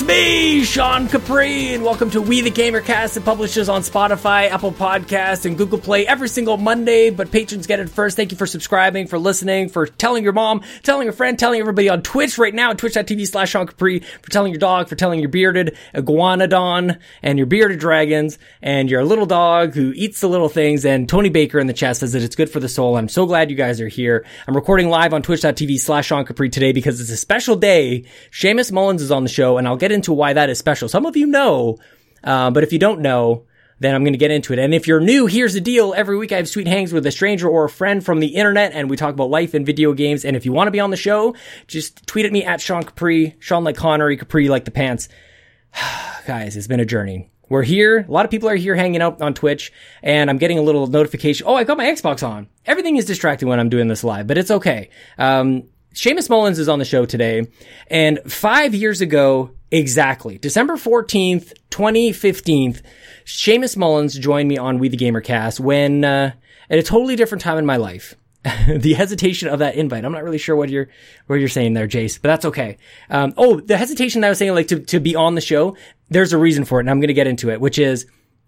It's me, Sean Capri, and welcome to We the Gamercast. It publishes on Spotify, Apple Podcasts, and Google Play every single Monday, but patrons get it first. Thank you for subscribing, for listening, for telling your mom, telling a friend, telling everybody on Twitch right now, twitch.tv slash Sean Capri, for telling your dog, for telling your bearded iguanodon and your bearded dragons, and your little dog who eats the little things, and Tony Baker in the chat says that it's good for the soul. I'm so glad you guys are here. I'm recording live on twitch.tv slash Sean Capri today because it's a special day. Seamus Mullins is on the show, and I'll get into why that is special. Some of you know, uh, but if you don't know, then I'm going to get into it. And if you're new, here's the deal. Every week I have sweet hangs with a stranger or a friend from the internet and we talk about life and video games. And if you want to be on the show, just tweet at me at Sean Capri, Sean like Connery, Capri like the pants. Guys, it's been a journey. We're here. A lot of people are here hanging out on Twitch and I'm getting a little notification. Oh, I got my Xbox on. Everything is distracting when I'm doing this live, but it's okay. Um, Seamus Mullins is on the show today. And five years ago, exactly, December 14th, 2015, Seamus Mullins joined me on We the Gamer Cast when, uh, at a totally different time in my life. the hesitation of that invite. I'm not really sure what you're what you're saying there, Jace, but that's okay. Um, oh, the hesitation that I was saying, like to to be on the show. There's a reason for it, and I'm going to get into it, which is,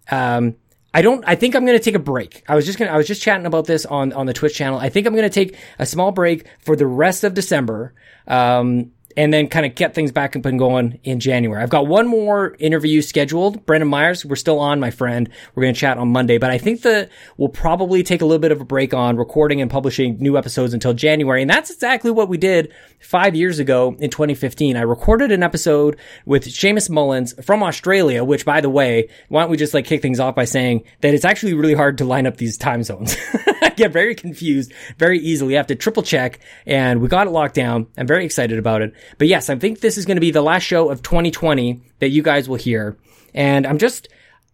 um, I don't. I think I'm going to take a break. I was just gonna. I was just chatting about this on on the Twitch channel. I think I'm going to take a small break for the rest of December. Um, and then kind of get things back up and going in January. I've got one more interview scheduled. Brendan Myers, we're still on, my friend. We're going to chat on Monday, but I think that we'll probably take a little bit of a break on recording and publishing new episodes until January. And that's exactly what we did five years ago in 2015. I recorded an episode with Seamus Mullins from Australia, which by the way, why don't we just like kick things off by saying that it's actually really hard to line up these time zones. I get very confused very easily. I have to triple check and we got it locked down. I'm very excited about it. But yes, I think this is going to be the last show of 2020 that you guys will hear. And I'm just,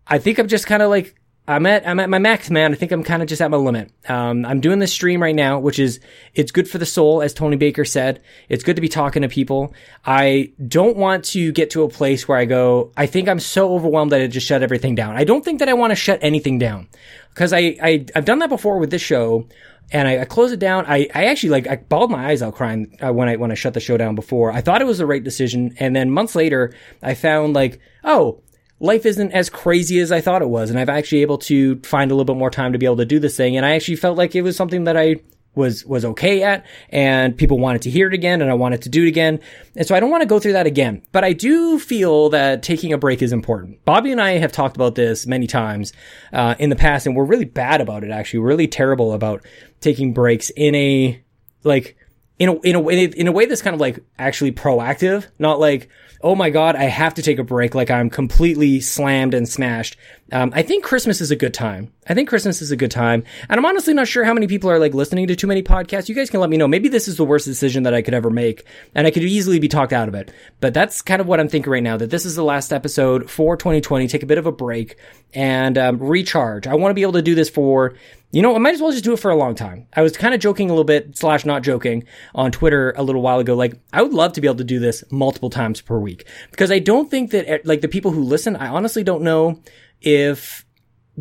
I think I'm just kind of like, I'm at, I'm at my max, man. I think I'm kind of just at my limit. Um, I'm doing this stream right now, which is, it's good for the soul, as Tony Baker said. It's good to be talking to people. I don't want to get to a place where I go, I think I'm so overwhelmed that I just shut everything down. I don't think that I want to shut anything down. Cause I, I, I've done that before with this show and I, I closed it down. I, I actually like I bawled my eyes out crying uh, when I when I shut the show down before. I thought it was the right decision, and then months later, I found like, oh, life isn't as crazy as I thought it was, and I've actually able to find a little bit more time to be able to do this thing. And I actually felt like it was something that I was was okay at and people wanted to hear it again and I wanted to do it again. And so I don't want to go through that again. But I do feel that taking a break is important. Bobby and I have talked about this many times uh, in the past and we're really bad about it actually. We're really terrible about taking breaks in a like in a in a way in a way that's kind of like actually proactive, not like oh my god, I have to take a break, like I'm completely slammed and smashed. Um, I think Christmas is a good time. I think Christmas is a good time, and I'm honestly not sure how many people are like listening to too many podcasts. You guys can let me know. Maybe this is the worst decision that I could ever make, and I could easily be talked out of it. But that's kind of what I'm thinking right now. That this is the last episode for 2020. Take a bit of a break and um, recharge. I want to be able to do this for you know, I might as well just do it for a long time. I was kind of joking a little bit, slash not joking, on Twitter a little while ago. Like, I would love to be able to do this multiple times per week because I don't think that, eh, like, the people who listen, I honestly don't know if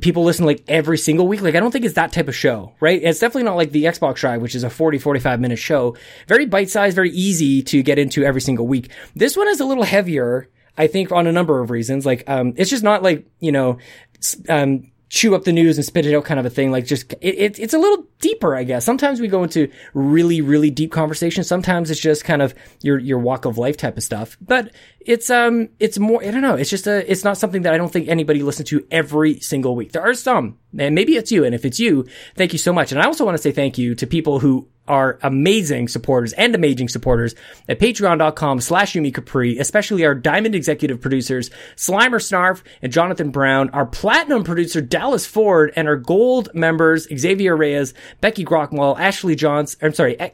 people listen like every single week. Like, I don't think it's that type of show, right? It's definitely not like the Xbox Drive, which is a 40, 45 minute show. Very bite sized, very easy to get into every single week. This one is a little heavier. I think on a number of reasons. Like, um, it's just not like, you know, um, chew up the news and spit it out kind of a thing. Like just, it, it, it's a little deeper, I guess. Sometimes we go into really, really deep conversations. Sometimes it's just kind of your, your walk of life type of stuff. But it's, um, it's more, I don't know. It's just a, it's not something that I don't think anybody listens to every single week. There are some, and maybe it's you. And if it's you, thank you so much. And I also want to say thank you to people who are amazing supporters and amazing supporters at patreon.com slash Yumi Capri, especially our diamond executive producers, Slimer Snarf and Jonathan Brown, our platinum producer, Dallas Ford, and our gold members, Xavier Reyes, Becky Grockwell, Ashley Johns, I'm sorry, eh,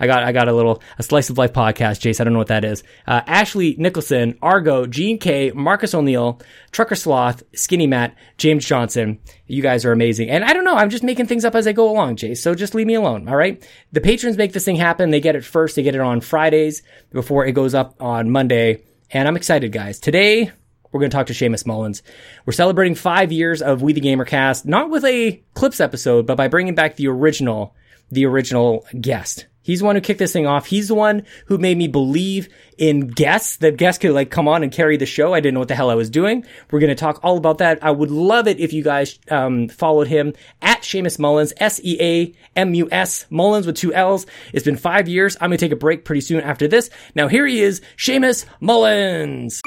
I got, I got a little, a slice of life podcast, Jace. I don't know what that is. Uh, Ashley Nicholson, Argo, Gene K, Marcus O'Neill, Trucker Sloth, Skinny Matt, James Johnson. You guys are amazing. And I don't know, I'm just making things up as I go along, Jay. So just leave me alone. All right. The patrons make this thing happen. They get it first. They get it on Fridays before it goes up on Monday. And I'm excited, guys. Today, we're going to talk to Seamus Mullins. We're celebrating five years of We the Gamer cast, not with a clips episode, but by bringing back the original, the original guest. He's the one who kicked this thing off. He's the one who made me believe in guests that guests could like come on and carry the show. I didn't know what the hell I was doing. We're going to talk all about that. I would love it if you guys um, followed him at Seamus Mullins, S E A M U S Mullins with two L's. It's been five years. I'm going to take a break pretty soon after this. Now here he is, Seamus Mullins.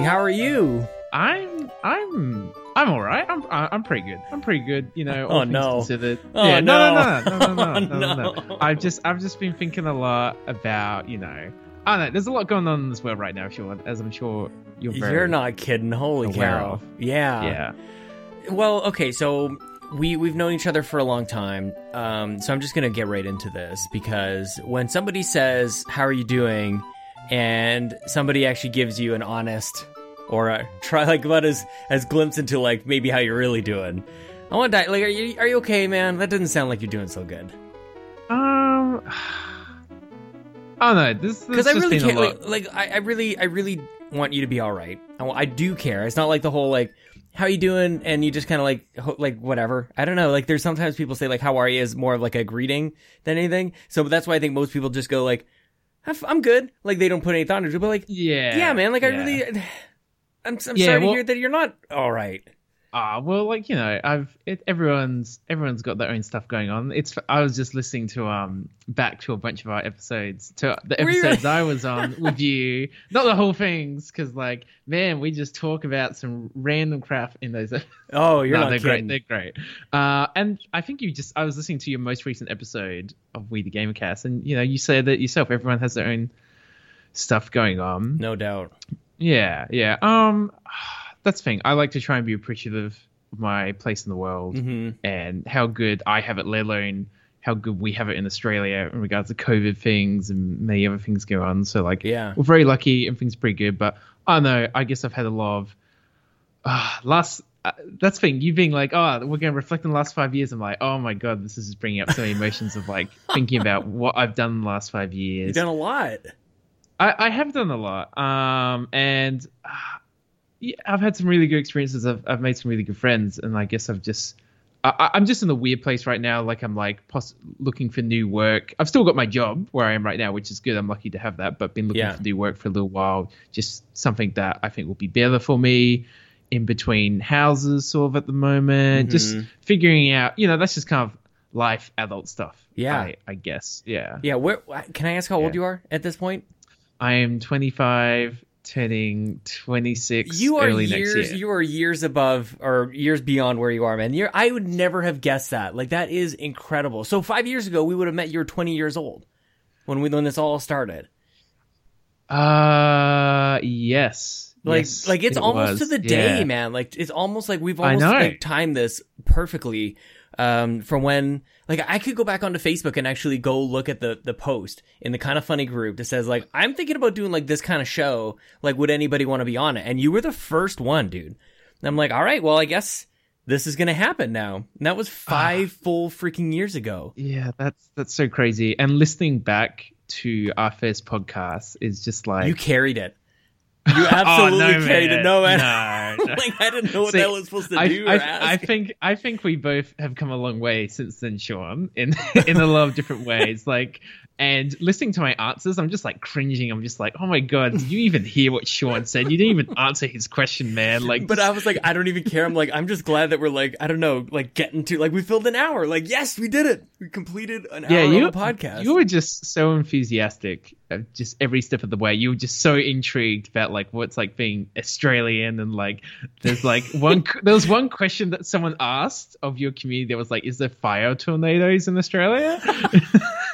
Amazing. How are you? I'm I'm I'm all right. I'm I'm pretty good. I'm pretty good. You know. Oh, no. Considered. Oh, yeah, no. no, no, no, no, no, no, no, no. I've just I've just been thinking a lot about you know. I don't know. There's a lot going on in this world right now, Sean. As I'm sure you're very. You're not kidding. Holy cow. of. Yeah. Yeah. Well, okay, so we we've known each other for a long time. Um, so I'm just gonna get right into this because when somebody says, "How are you doing?" And somebody actually gives you an honest or a try like what is as glimpse into like maybe how you're really doing. I want to die. Like, are you are you okay, man? That doesn't sound like you're doing so good. Um. I don't know. This Because I really care. Like, like I, I really, I really want you to be all right. I, I do care. It's not like the whole like, how you doing, and you just kind of like, ho- like whatever. I don't know. Like, there's sometimes people say like, how are you, is more of like a greeting than anything. So that's why I think most people just go like, "Have- I'm good. Like they don't put any thought into it. But like, yeah. yeah, man. Like I yeah. really, I'm, I'm Yeah, sorry to hear that you're not all right. Ah, well, like you know, I've it, everyone's everyone's got their own stuff going on. It's I was just listening to um back to a bunch of our episodes to the episodes? I was on with you, not the whole things, because like man, we just talk about some random crap in those. Oh, you're no, not they're kidding. great. They're great. Uh, and I think you just I was listening to your most recent episode of We the Gamercast, and you know you said that yourself. Everyone has their own stuff going on. no doubt. Yeah, yeah. Um, that's the thing. I like to try and be appreciative of my place in the world hmm and how good I have it, let alone how good we have it in Australia in regards to COVID things and many other things go on. So like, Yeah. we're very lucky and things pretty good. But I don't know. I guess I've had a lot of uh, last. Uh, that's the thing. You being like, oh, we're going to reflect on the last five years. I'm like, oh my god, this is bringing up so many emotions of like thinking about what I've done in the last five years. You've done a lot. I, I have done a lot, um, and uh, yeah, I've had some really good experiences. I've, I've made some really good friends, and I guess I've just I, I'm just in a weird place right now. Like I'm like poss- looking for new work. I've still got my job where I am right now, which is good. I'm lucky to have that, but been looking Yeah. for new work for a little while. Just something that I think will be better for me in between houses, sort of at the moment. Just Mhm. figuring out, you know, that's just kind of life, adult stuff. Yeah. I, I guess. Yeah. Yeah. Where can I ask how old you are at this point? I am 25, turning 26 you are early years next year. you are years above or years beyond where you are man you're i would never have guessed that like that is incredible so five years ago we would have met you were 20 years old when we when this all started Uh, yes. like Yes, like it's it almost was. to the day Yeah. man like it's almost like we've almost like timed this perfectly um from when like i could go back onto facebook and actually go look at the the post in the kind of funny group that says like i'm thinking about doing like this kind of show. Like would anybody want to be on it? And you were the first one dude. And i'm like all right well i guess this is gonna happen now. And that was five full freaking years ago. Yeah, that's that's so crazy. And listening back to our first podcast is just like you carried it you absolutely oh, no, carried it no man No, no. like i didn't know what See, the hell I was supposed to I, do I, or I ask. think I think we both have come a long way since then, Sean, in in a lot of different ways. Like, and listening to my answers, I'm just like cringing. I'm just like, oh my god, did you even hear what Sean said? You didn't even answer his question, man. Like, But I was like, I don't even care. I'm like, I'm just glad that we're like, I don't know, like getting to like we filled an hour. Like, yes, we did it. We completed an yeah, hour you of a podcast. you were just so enthusiastic, just every step of the way. You were just so intrigued about like what's like being Australian and like there's like one there was one question that someone asked of your community that was like, is there fire tornadoes in Australia?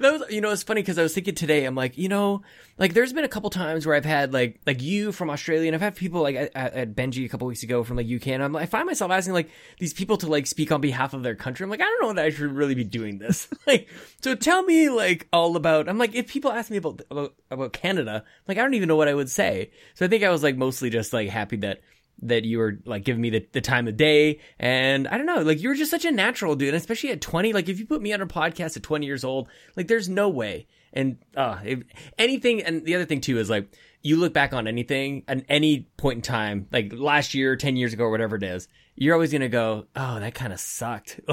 that was, you know, it's funny because I was thinking today, I'm like, you know, like there's been a couple times where I've had like, like you from Australia, and I've had people like at, at Benji a couple weeks ago from like UK, and I'm, like, I find myself asking like these people to like speak on behalf of their country. I'm like, I don't know that I should really be doing this. like, so tell me like all about. I'm like, if people ask me about about about Canada, like I don't even know what I would say. So I think I was like mostly just like happy that that you were like giving me the, the time of day and i don't know like you were just such a natural dude and especially at 20 like if you put me on a podcast at 20 years old like there's no way And uh, if, anything, and the other thing too is like you look back on anything at any point in time, like last year, ten years ago, or whatever it is, you're always gonna go, "Oh, that kind of sucked."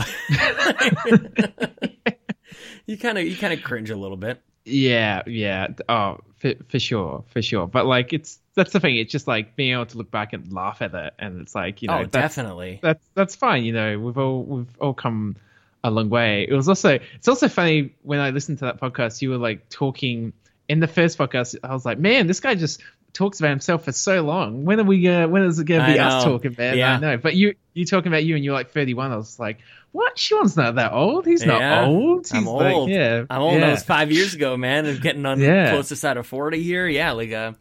you kind of you kind of cringe a little bit. Yeah, yeah. Oh, for, for sure, for sure. But like, it's that's the thing. It's just like being able to look back and laugh at it, and it's like you know, oh, that's, definitely. That's that's fine. You know, we've all we've all come a long way. It was also it's also funny when I listened to that podcast. You were like talking in the first podcast. I was like, man, this guy just talks about himself for so long. When are we gonna? When is it gonna be us talking, man? Yeah. I know. But you you talking about you and you're like 31. I was like, what? Sean's not that old. He's Yeah. not old. I'm He's like- old. yeah, I'm old. Yeah. That was five years ago, man. I'm getting on Yeah. close to side of forty here. Yeah, like uh,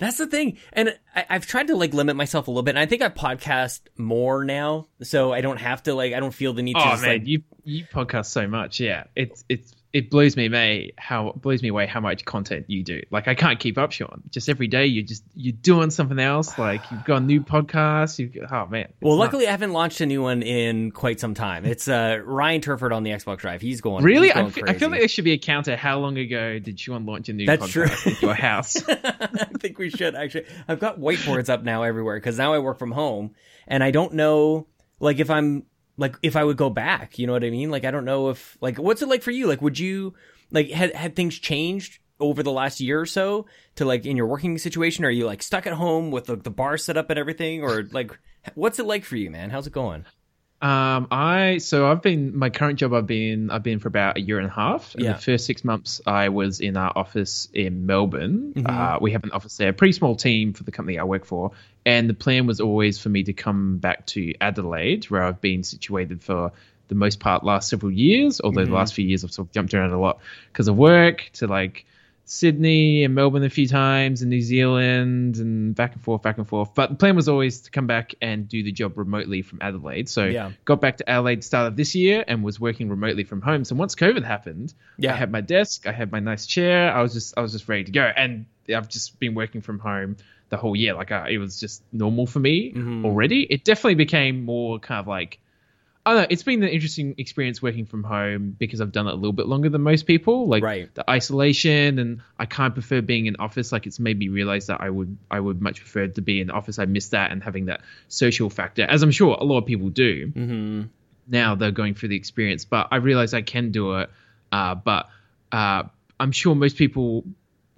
that's the thing. And I, I've tried to like limit myself a little bit. And I think I podcast more now, so I don't have to like. I don't feel the need to. Oh man, like, you you podcast so much. Yeah, it's it's it blows me away how blows me away how much content you do. Like I can't keep up, Sean. Just every day you just you're doing something else. Like you've got a new podcast. You've oh man. Well, nuts. luckily I haven't launched a new one in quite some time. It's uh, Ryan Turford on the Xbox Drive. He's going Really, He's I going fe- I feel like there should be a counter. How long ago did Sean launch a new That's podcast true. in your house? I think we should actually. I've got whiteboards up now everywhere because now I work from home, and I don't know like if I'm like if I would go back. You know what I mean? Like I don't know if like what's it like for you? Like would you like had had things changed over the last year or so to like in your working situation? Are you like stuck at home with the, the bar set up and everything, or like what's it like for you, man? How's it going? Um, I so I've been my current job. I've been I've been for about a year and a half. In Yeah. the first six months, I was in our office in Melbourne. Mhm. Uh, we have an office there, pretty small team for the company I work for. And the plan was always for me to come back to Adelaide, where I've been situated for the most part last several years. Although Mhm. the last few years I've sort of jumped around a lot because of work to like Sydney and Melbourne a few times and New Zealand and back and forth, back and forth. But the plan was always to come back and do the job remotely from Adelaide. So Yeah. got back to Adelaide start of this year and was working remotely from home. So once COVID happened, Yeah. I had my desk, I had my nice chair, I was just I was just ready to go. And I've just been working from home the whole year. Like I, it was just normal for me Mhm. already. It definitely became more kind of like I don't know. It's been an interesting experience working from home because I've done it a little bit longer than most people. Like Right. the isolation, and I kind of prefer being in office. Like it's made me realize that I would I would much prefer to be in office. I miss that and having that social factor, as I'm sure a lot of people do. Mm-hmm. Now they're going through the experience, but I realize I can do it. Uh, but uh, I'm sure most people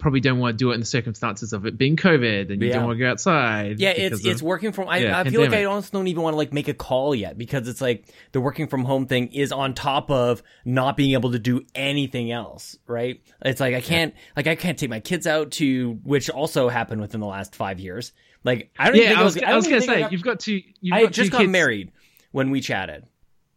probably don't want to do it in the circumstances of it being COVID and you Yeah. don't want to go outside. Yeah, it's of- it's working from. I, yeah, I feel like I almost don't even want to like make a call yet because it's like the working from home thing is on top of not being able to do anything else, right? It's like I can't like I can't take my kids out to which also happened within the last five years. Like I don't even Yeah, think I was, I, I don't was gonna say got- you've got two. You've I got just got kids. married when we chatted.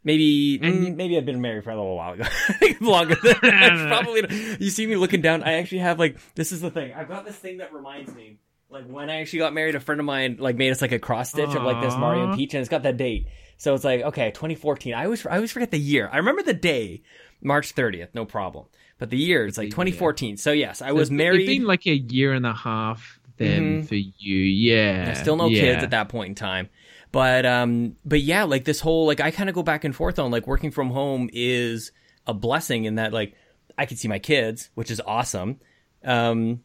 Maybe And mm, maybe I've been married for a little while ago. I think longer than that. probably. You see me looking down. I actually have like this is the thing. I've got this thing that reminds me. Like when I actually got married, a friend of mine like made us like a cross stitch of like this Mario and Peach, and it's got that date. So it's like okay, 2014. I always I always forget the year. I remember the day, March 30th, no problem. But the year it's like The 2014. So yes, I was married. It's been like a year and a half then Mhm. for you. Yeah. Still no yeah. kids at that point in time. But um but yeah, like this whole like I kind of go back and forth on like working from home is a blessing in that like I can see my kids, which is awesome. Um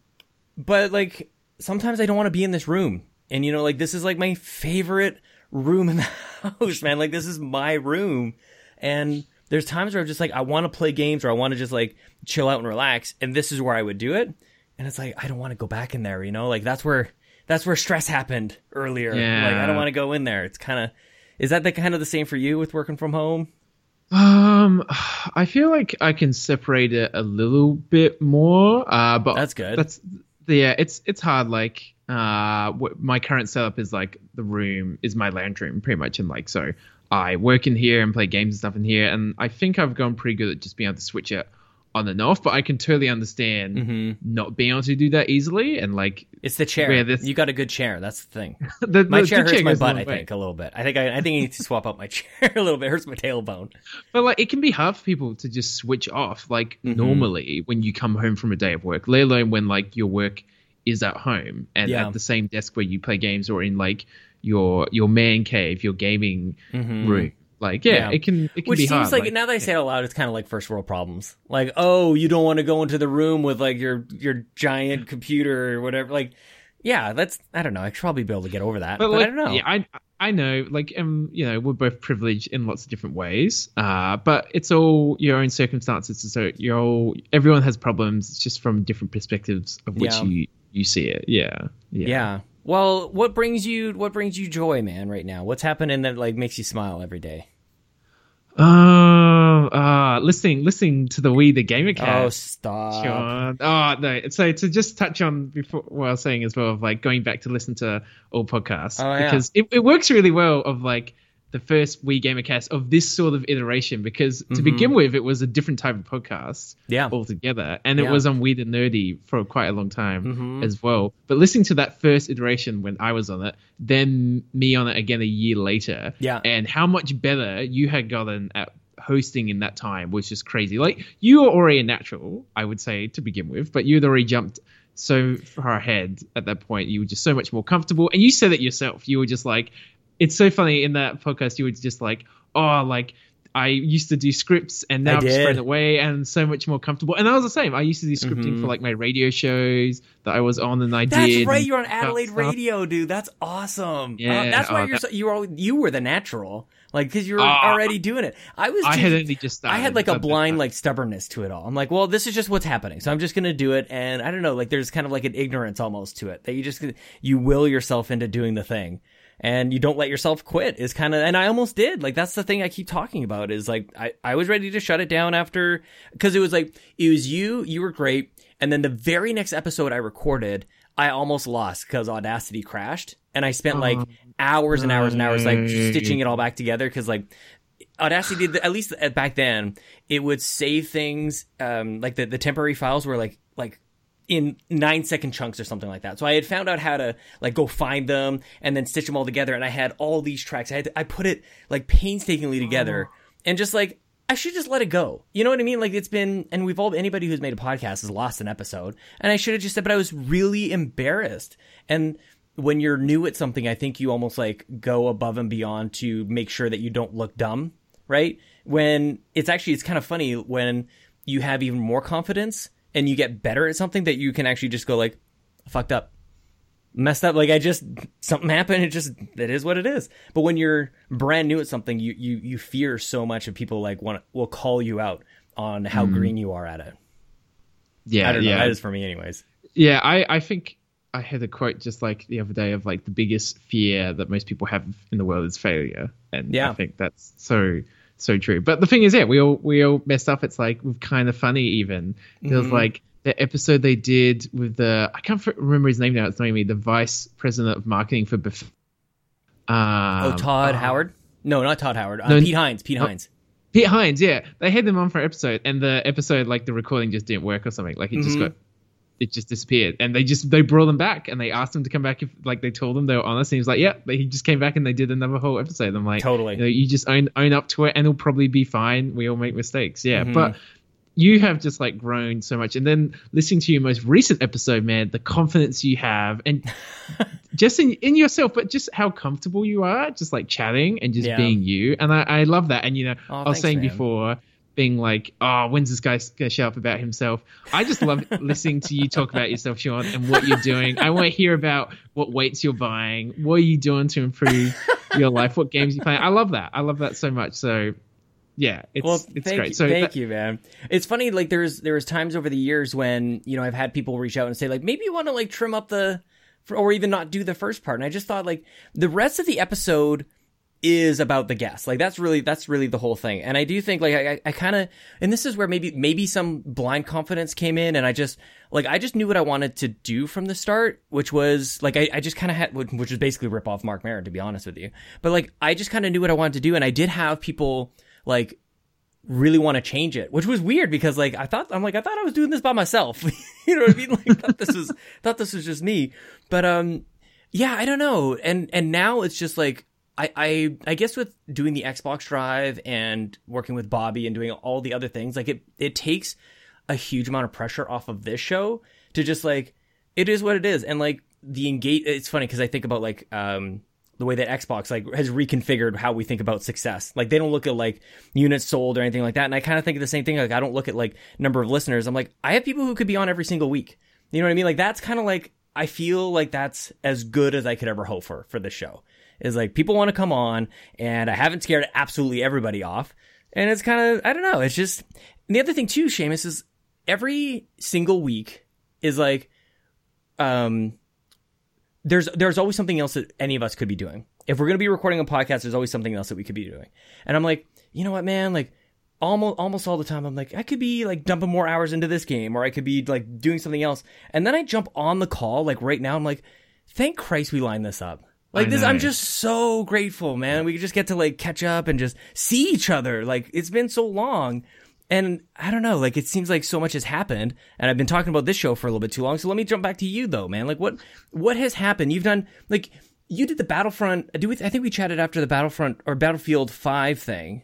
but like sometimes I don't want to be in this room. And you know like this is like my favorite room in the house, man. Like this is my room. And there's times where I'm just like I want to play games or I want to just like chill out and relax and this is where I would do it. And it's like I don't want to go back in there, you know? Like that's where that's where stress happened earlier. Like I don't want to go in there. It's kind of is that the kind of the same for you with working from home? Um, I feel like I can separate it a little bit more. Uh, but That's good. That's yeah. It's it's hard. Like uh, my current setup is like the room is my lounge room pretty much, and like so I work in here and play games and stuff in here, and I think I've gone pretty good at just being able to switch it on and off. But I can totally understand Mhm. not being able to do that easily, and like It's the chair. This- You got a good chair. That's the thing. the, My the- chair the hurts my butt. I think a little bit. I think I, I think I need to swap out my chair a little bit. It hurts my tailbone. But like, it can be hard for people to just switch off. Like Mhm. normally, when you come home from a day of work, let alone when like your work is at home and Yeah. at the same desk where you play games, or in like your your man cave, your gaming Mhm. room. Like, yeah, Yeah. it can it can Which be seems hard. like, now that I say it out loud, it's kind of like first world problems. Like, oh, you don't want to go into the room with like your your giant computer or whatever. Like, yeah, that's I don't know. I should probably be able to get over that, but, but like, I don't know. Yeah, I I know. Like, um, you know, we're both privileged in lots of different ways. Uh, but it's all your own circumstances. So you're all everyone has problems. It's just from different perspectives of which Yeah. you you see it. Yeah, yeah. yeah. Well, what brings you what brings you joy, man? Right now, what's happening that like makes you smile every day? Oh, uh, listening listening to the We the Gamercast. Oh, stop! Oh no! So to just touch on before what I was saying as well of like going back to listen to all podcasts Oh, yeah. because it, it works really well of like the first Wii Gamercast of this sort of iteration because to Mhm. begin with it was a different type of podcast Yeah. altogether and it was on Weed and Nerdy for quite a long time Mhm. as well. But listening to that first iteration when I was on it, then me on it again a year later, Yeah. and how much better you had gotten at hosting in that time was just crazy. Like you were already a natural, I would say to begin with, but you'd already jumped so far ahead at that point. You were just so much more comfortable, and you said it yourself. You were just like, it's so funny in that podcast. You were just like, oh, like. I used to do scripts and now I I've just thrown did. it away and so much more comfortable. And I was the same. I used to do scripting Mhm. for like my radio shows that I was on and I That's did. right. You're on stuff. Adelaide Radio, dude. That's awesome. Uh, Yeah, that's why oh, you're that- so, you were you were the natural, like because you were Ah. already doing it. I was. I just- had only just started. I had like a blind like stubbornness to it all. I'm like, well, this is just what's happening, so I'm just gonna do it. And I don't know, like there's kind of like an ignorance almost to it that you just you will yourself into doing the thing, and you don't let yourself quit. Is kind of, and I almost did. Like that's the thing I keep talking about. Is like I I was ready to shut it down after because it was like it was you, you were great, and then the very next episode I recorded. I almost lost because Audacity crashed, and I spent like Oh. hours and hours and hours like stitching it all back together because like Audacity did at least back then it would save things um like the, the temporary files were like like in nine second chunks or something like that. So I had found out how to like go find them and then stitch them all together and I had all these tracks. I had to, I put it like painstakingly together and just like I should just let it go. You know what I mean? Like it's been and we've all anybody who's made a podcast has lost an episode and I should have just said but I was really embarrassed. And when you're new at something, I think you almost like go above and beyond to make sure that you don't look dumb, right? When it's actually it's kind of funny when you have even more confidence and you get better at something that you can actually just go like fucked up. Messed up. Like i just something happened. It just it is what it is. But when you're brand new at something you you you fear so much of people like want will call you out on how mm-hmm. green you are at it. Yeah, i don't know. yeah. that is for me anyways. Yeah, I, I think I had a quote just like the other day of like the biggest fear that most people have in the world is failure, and Yeah. I think that's so so true. But the thing is, yeah, we all we all messed up. It's like with kind of funny even. There was Mhm. like the episode they did with the I can't remember his name now. It's not me, the vice president of marketing for Buff. Um, oh todd uh, howard no not todd howard uh, No, pete hines pete oh. hines Pete Hines, yeah, they had them on for an episode, and the episode like the recording just didn't work or something. Like it just Mhm. got, it just disappeared, and they just they brought them back, and they asked him to come back if like they told them they were honest, and he was like, yeah, he just came back and they did another whole episode. I'm like, Totally. you, know, you just own own up to it, and it'll probably be fine. We all make mistakes, yeah, Mhm. but. You have just like grown so much, and then listening to your most recent episode, man, the confidence you have, and just in in yourself, but just how comfortable you are, just like chatting and just Yeah. being you, and I, I love that. And you know, Oh, I was thanks, saying man. before, being like, oh, when's this guy gonna show up about himself? I just love listening to you talk about yourself, Sean, and what you're doing. I want to hear about what weights you're buying, what are you doing to improve your life, what games you play. I love that. I love that so much. So, yeah, it's well, it's thank great. You, So thank that- you, man. It's funny. Like there's there was times over the years when you know I've had people reach out and say like maybe you want to like trim up the, or even not do the first part. And I just thought like the rest of the episode is about the guest. Like that's really that's really the whole thing. And I do think like I, I kind of and this is where maybe maybe some blind confidence came in, and I just like I just knew what I wanted to do from the start, which was like I, I just kind of had which was basically rip off Marc Maron to be honest with you. But like I just kind of knew what I wanted to do, and I did have people like really want to change it, which was weird because like I thought I'm like I thought I was doing this by myself. you know what I mean? Like thought this was thought this was just me. But um yeah, I don't know. And and now it's just like I I I guess with doing the Xbox Drive and working with Bobby and doing all the other things, like it it takes a huge amount of pressure off of this show to just like it is what it is and like the engage it's funny because I think about like um the way that Xbox like has reconfigured how we think about success. Like they don't look at like units sold or anything like that. And I kind of think of the same thing. Like I don't look at like number of listeners. I'm like I have people who could be on every single week. You know what I mean? Like that's kind of like I feel like that's as good as I could ever hope for for this show. Is like people want to come on, and I haven't scared absolutely everybody off. And it's kind of I don't know. It's just the other thing too, Seamus is every single week is like um there's there's always something else that any of us could be doing. If we're going to be recording a podcast, there's always something else that we could be doing. And I'm like, you know what, man? Like almost almost all the time, I'm like, I could be like dumping more hours into this game, or I could be like doing something else. And then I jump on the call, like right now. I'm like, thank Christ we lined this up. Like this. I'm just so grateful, man. We just get to like catch up and just see each other. Like it's been so long. And I don't know, like it seems like so much has happened, and I've been talking about this show for a little bit too long. So let me jump back to you, though, man. Like what what has happened? You've done like you did the Battlefront. Do we? I think we chatted after the Battlefront or Battlefield Five thing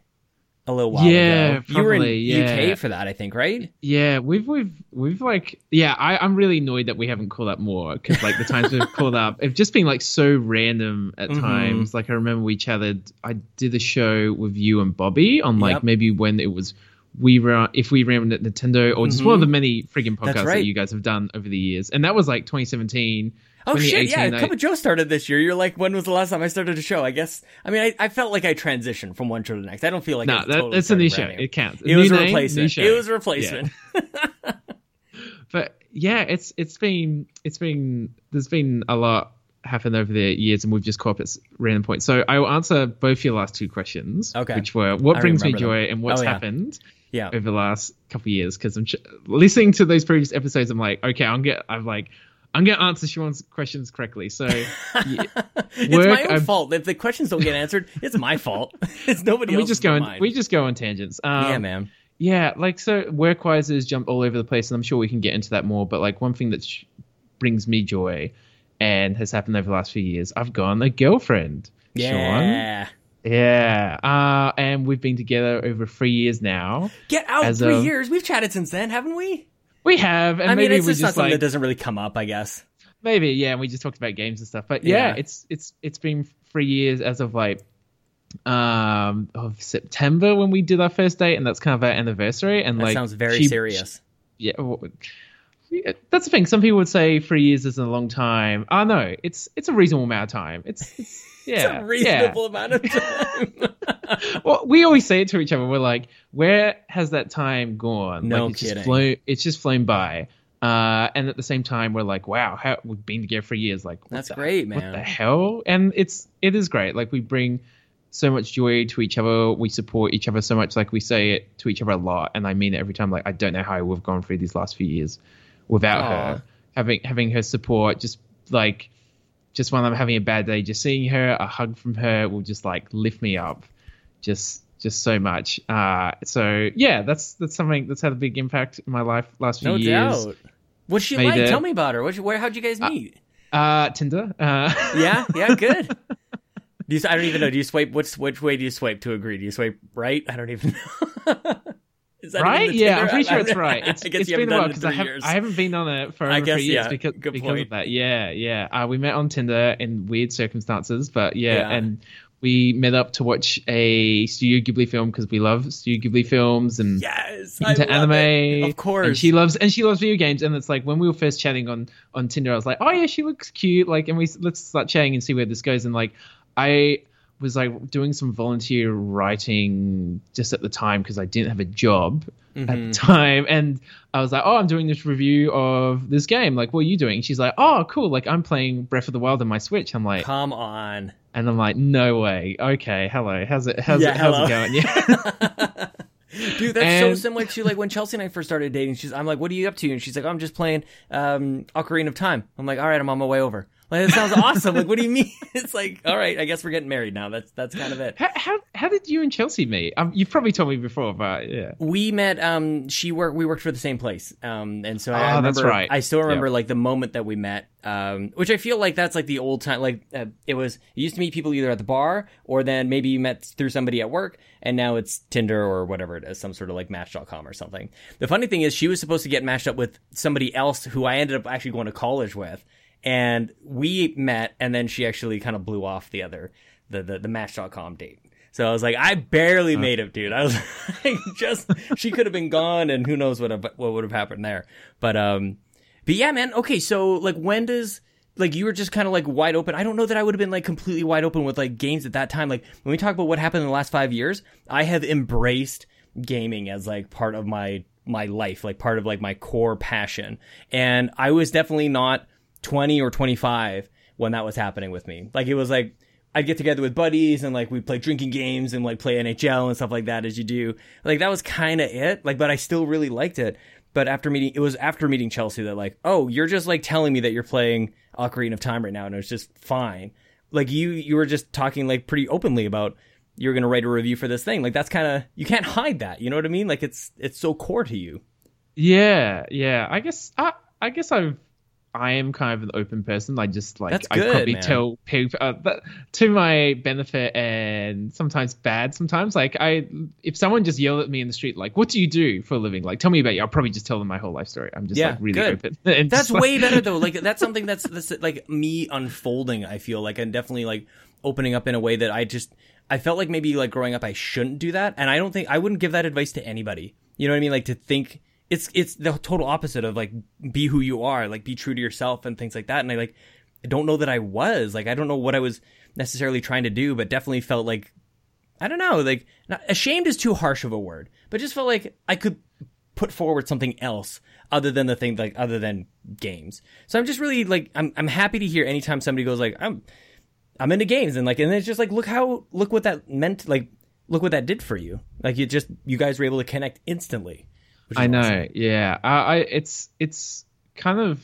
a little while Yeah, ago. you were in probably, yeah. UK for that, I think, right? Yeah, we've we've we've like yeah, I, I'm really annoyed that we haven't called up more because like the times we've called up, have just been like so random at Mhm. times. Like I remember we chatted. I did a show with you and Bobby on like Yep. maybe when it was we ran if we ran at Nintendo or just one of the many friggin' podcasts right. that you guys have done over the years, and that was like 2017. Oh shit! Yeah, 2018, I- Cup of Joe started this year. You're like, when was the last time I started a show? I guess. I mean, I, I felt like I transitioned from one show to the next. I don't feel like No, that, totally that's a new show. brand new. It counts. It was a replacement. It was a replacement. but yeah, it's it's been it's been there's been a lot happened over the years, and we've just caught up at random points. So I will answer both your last two questions, Okay. which were what I brings me remember them. joy and what's Oh, yeah. happened Yeah. over the last couple of years. Because I'm ch- listening to those previous episodes, I'm like, okay, I'm get I'm like. I'm gonna answer Sean's questions correctly. So, yeah, it's Work, my own I'm- fault. If the questions don't get answered, it's my fault. It's nobody we just go on we just go on tangents. Um, yeah, man. Yeah, like so work wise has jumped all over the place, and I'm sure we can get into that more. But like one thing that sh- brings me joy and has happened over the last few years, I've gone a girlfriend. Sean. Yeah. Yeah. Uh, and we've been together over three years now. Get out three of- years. We've chatted since then, haven't we? We have, and I mean, maybe it's we just just something like that doesn't really come up, I guess. maybe yeah, and we just talked about games and stuff. But yeah, Yeah. it's it's it's been three years as of like um of September when we did our first date, and that's kind of our anniversary. And That like sounds very she- serious. yeah, well, that's the thing. Some people would say three years isn't a long time. Oh no, it's it's a reasonable amount of time. It's, it's yeah, it's a reasonable amount of time. Well, we always say it to each other. We're like, where has that time gone? No like, it's kidding. Just flown, it's just flown by. Uh, and at the same time, we're like, wow, how, we've been together for years. Like, That's the- great, What man. the hell? And it's it is great. Like we bring so much joy to each other. We support each other so much. Like we say it to each other a lot, and I mean it every time. Like I don't know how we've gone through these last few years without Aw. her having having her support. Just like just when I'm having a bad day, just seeing her, a hug from her will just like lift me up, just just so much. Uh, so yeah, that's that's something that's had a big impact in my life last few no years. doubt. What's she Made like? it. Tell me about her. What's, where? How'd you guys meet? Uh, Tinder. Uh, yeah, yeah, good. Do you, I don't even know. Do you swipe? Which which way do you swipe to agree? Do you swipe right? I don't even know. Is that even right? the Yeah, Tinder I'm pretty sure it's right. It's, I guess it's you been a while done it in because I, have, I haven't been on it for over guess, three years yeah. because, Good because of that. Yeah, yeah. Uh, we met on Tinder in weird circumstances, but yeah, Yeah. and we met up to watch a Studio Ghibli film because we love Studio Ghibli films and Yes, into anime. it. Of course. And she loves and she loves video games. And it's like when we were first chatting on on Tinder, I was like, oh yeah, she looks cute. Like, and we let's start chatting and see where this goes. And like, I was like doing some volunteer writing just at the time because I didn't have a job at Mm-hmm. the time. And I was like, oh, I'm doing this review of this game. Like, what are you doing? She's like, oh, cool. Like, I'm playing Breath of the Wild on my Switch. I'm like, Come on. and I'm like, no way. Okay, hello. How's it? How's Yeah, it? How's hello. it going? Yeah. Dude, that's so similar to like when Chelsea and I first started dating. She's, I'm like, "What are you up to?" And she's like, oh, "I'm just playing um, Ocarina of Time." I'm like, "All right, I'm on my way over." Like, that sounds awesome. Like, what do you mean? It's like, all right, I guess we're getting married now. That's that's kind of it. how, how how did you and Chelsea meet? Um, you've probably told me before, but yeah. we met um she worked we worked for the same place um and so I, I Ah, remember that's right. i still remember Yeah. like the moment that we met um which i feel like that's like the old time like uh, it was you used to meet people either at the bar or then maybe you met through somebody at work and now it's tinder or whatever it is some sort of like match.com or something the funny thing is she was supposed to get matched up with somebody else who i ended up actually going to college with and we met, and then she actually kind of blew off the other the the, the Match.com date. So I was like, I barely made it, dude. I was like, just she could have been gone, and who knows what what would have happened there. But um, but yeah, man. Okay, so like, when does like you were just kind of like wide open. I don't know that I would have been like completely wide open with like games at that time. Like when we talk about what happened in the last five years, I have embraced gaming as like part of my my life, like part of like my core passion. And I was definitely not 20 or 25 when that was happening with me. Like it was like I'd get together with buddies and like we'd play drinking games and like play NHL and stuff like that as you do. Like that was kind of it. Like but I still really liked it. But after meeting it was after meeting Chelsea that like, "Oh, you're just like telling me that you're playing Ocarina of Time right now and it's just fine." Like you you were just talking like pretty openly about you're going to write a review for this thing. Like that's kind of you can't hide that. You know what I mean? Like it's it's so core to you. Yeah, yeah. I guess I I guess I've I am kind of an open person. I just like That's I good, probably man. tell people uh, that, to my benefit and sometimes bad. Sometimes like I if someone just yelled at me in the street like, "What do you do for a living?" Like, tell me about you. I'll probably just tell them my whole life story. I'm just Yeah, like really good. open. And That's just, like- way better though. Like that's something that's that's like me unfolding. I feel like and definitely like opening up in a way that I just I felt like maybe like growing up I shouldn't do that, and I don't think I wouldn't give that advice to anybody. You know what I mean? Like to think it's it's the total opposite of like be who you are, like be true to yourself and things like that. And I like I don't know that I was like I don't know what I was necessarily trying to do, but definitely felt like I don't know, like not, ashamed is too harsh of a word, but just felt like I could put forward something else other than the thing like other than games. So I'm just really like I'm I'm happy to hear anytime somebody goes like I'm I'm into games and like and it's just like look how look what that meant like look what that did for you. Like you just you guys were able to connect instantly. I know. awesome. Yeah. I, I it's it's kind of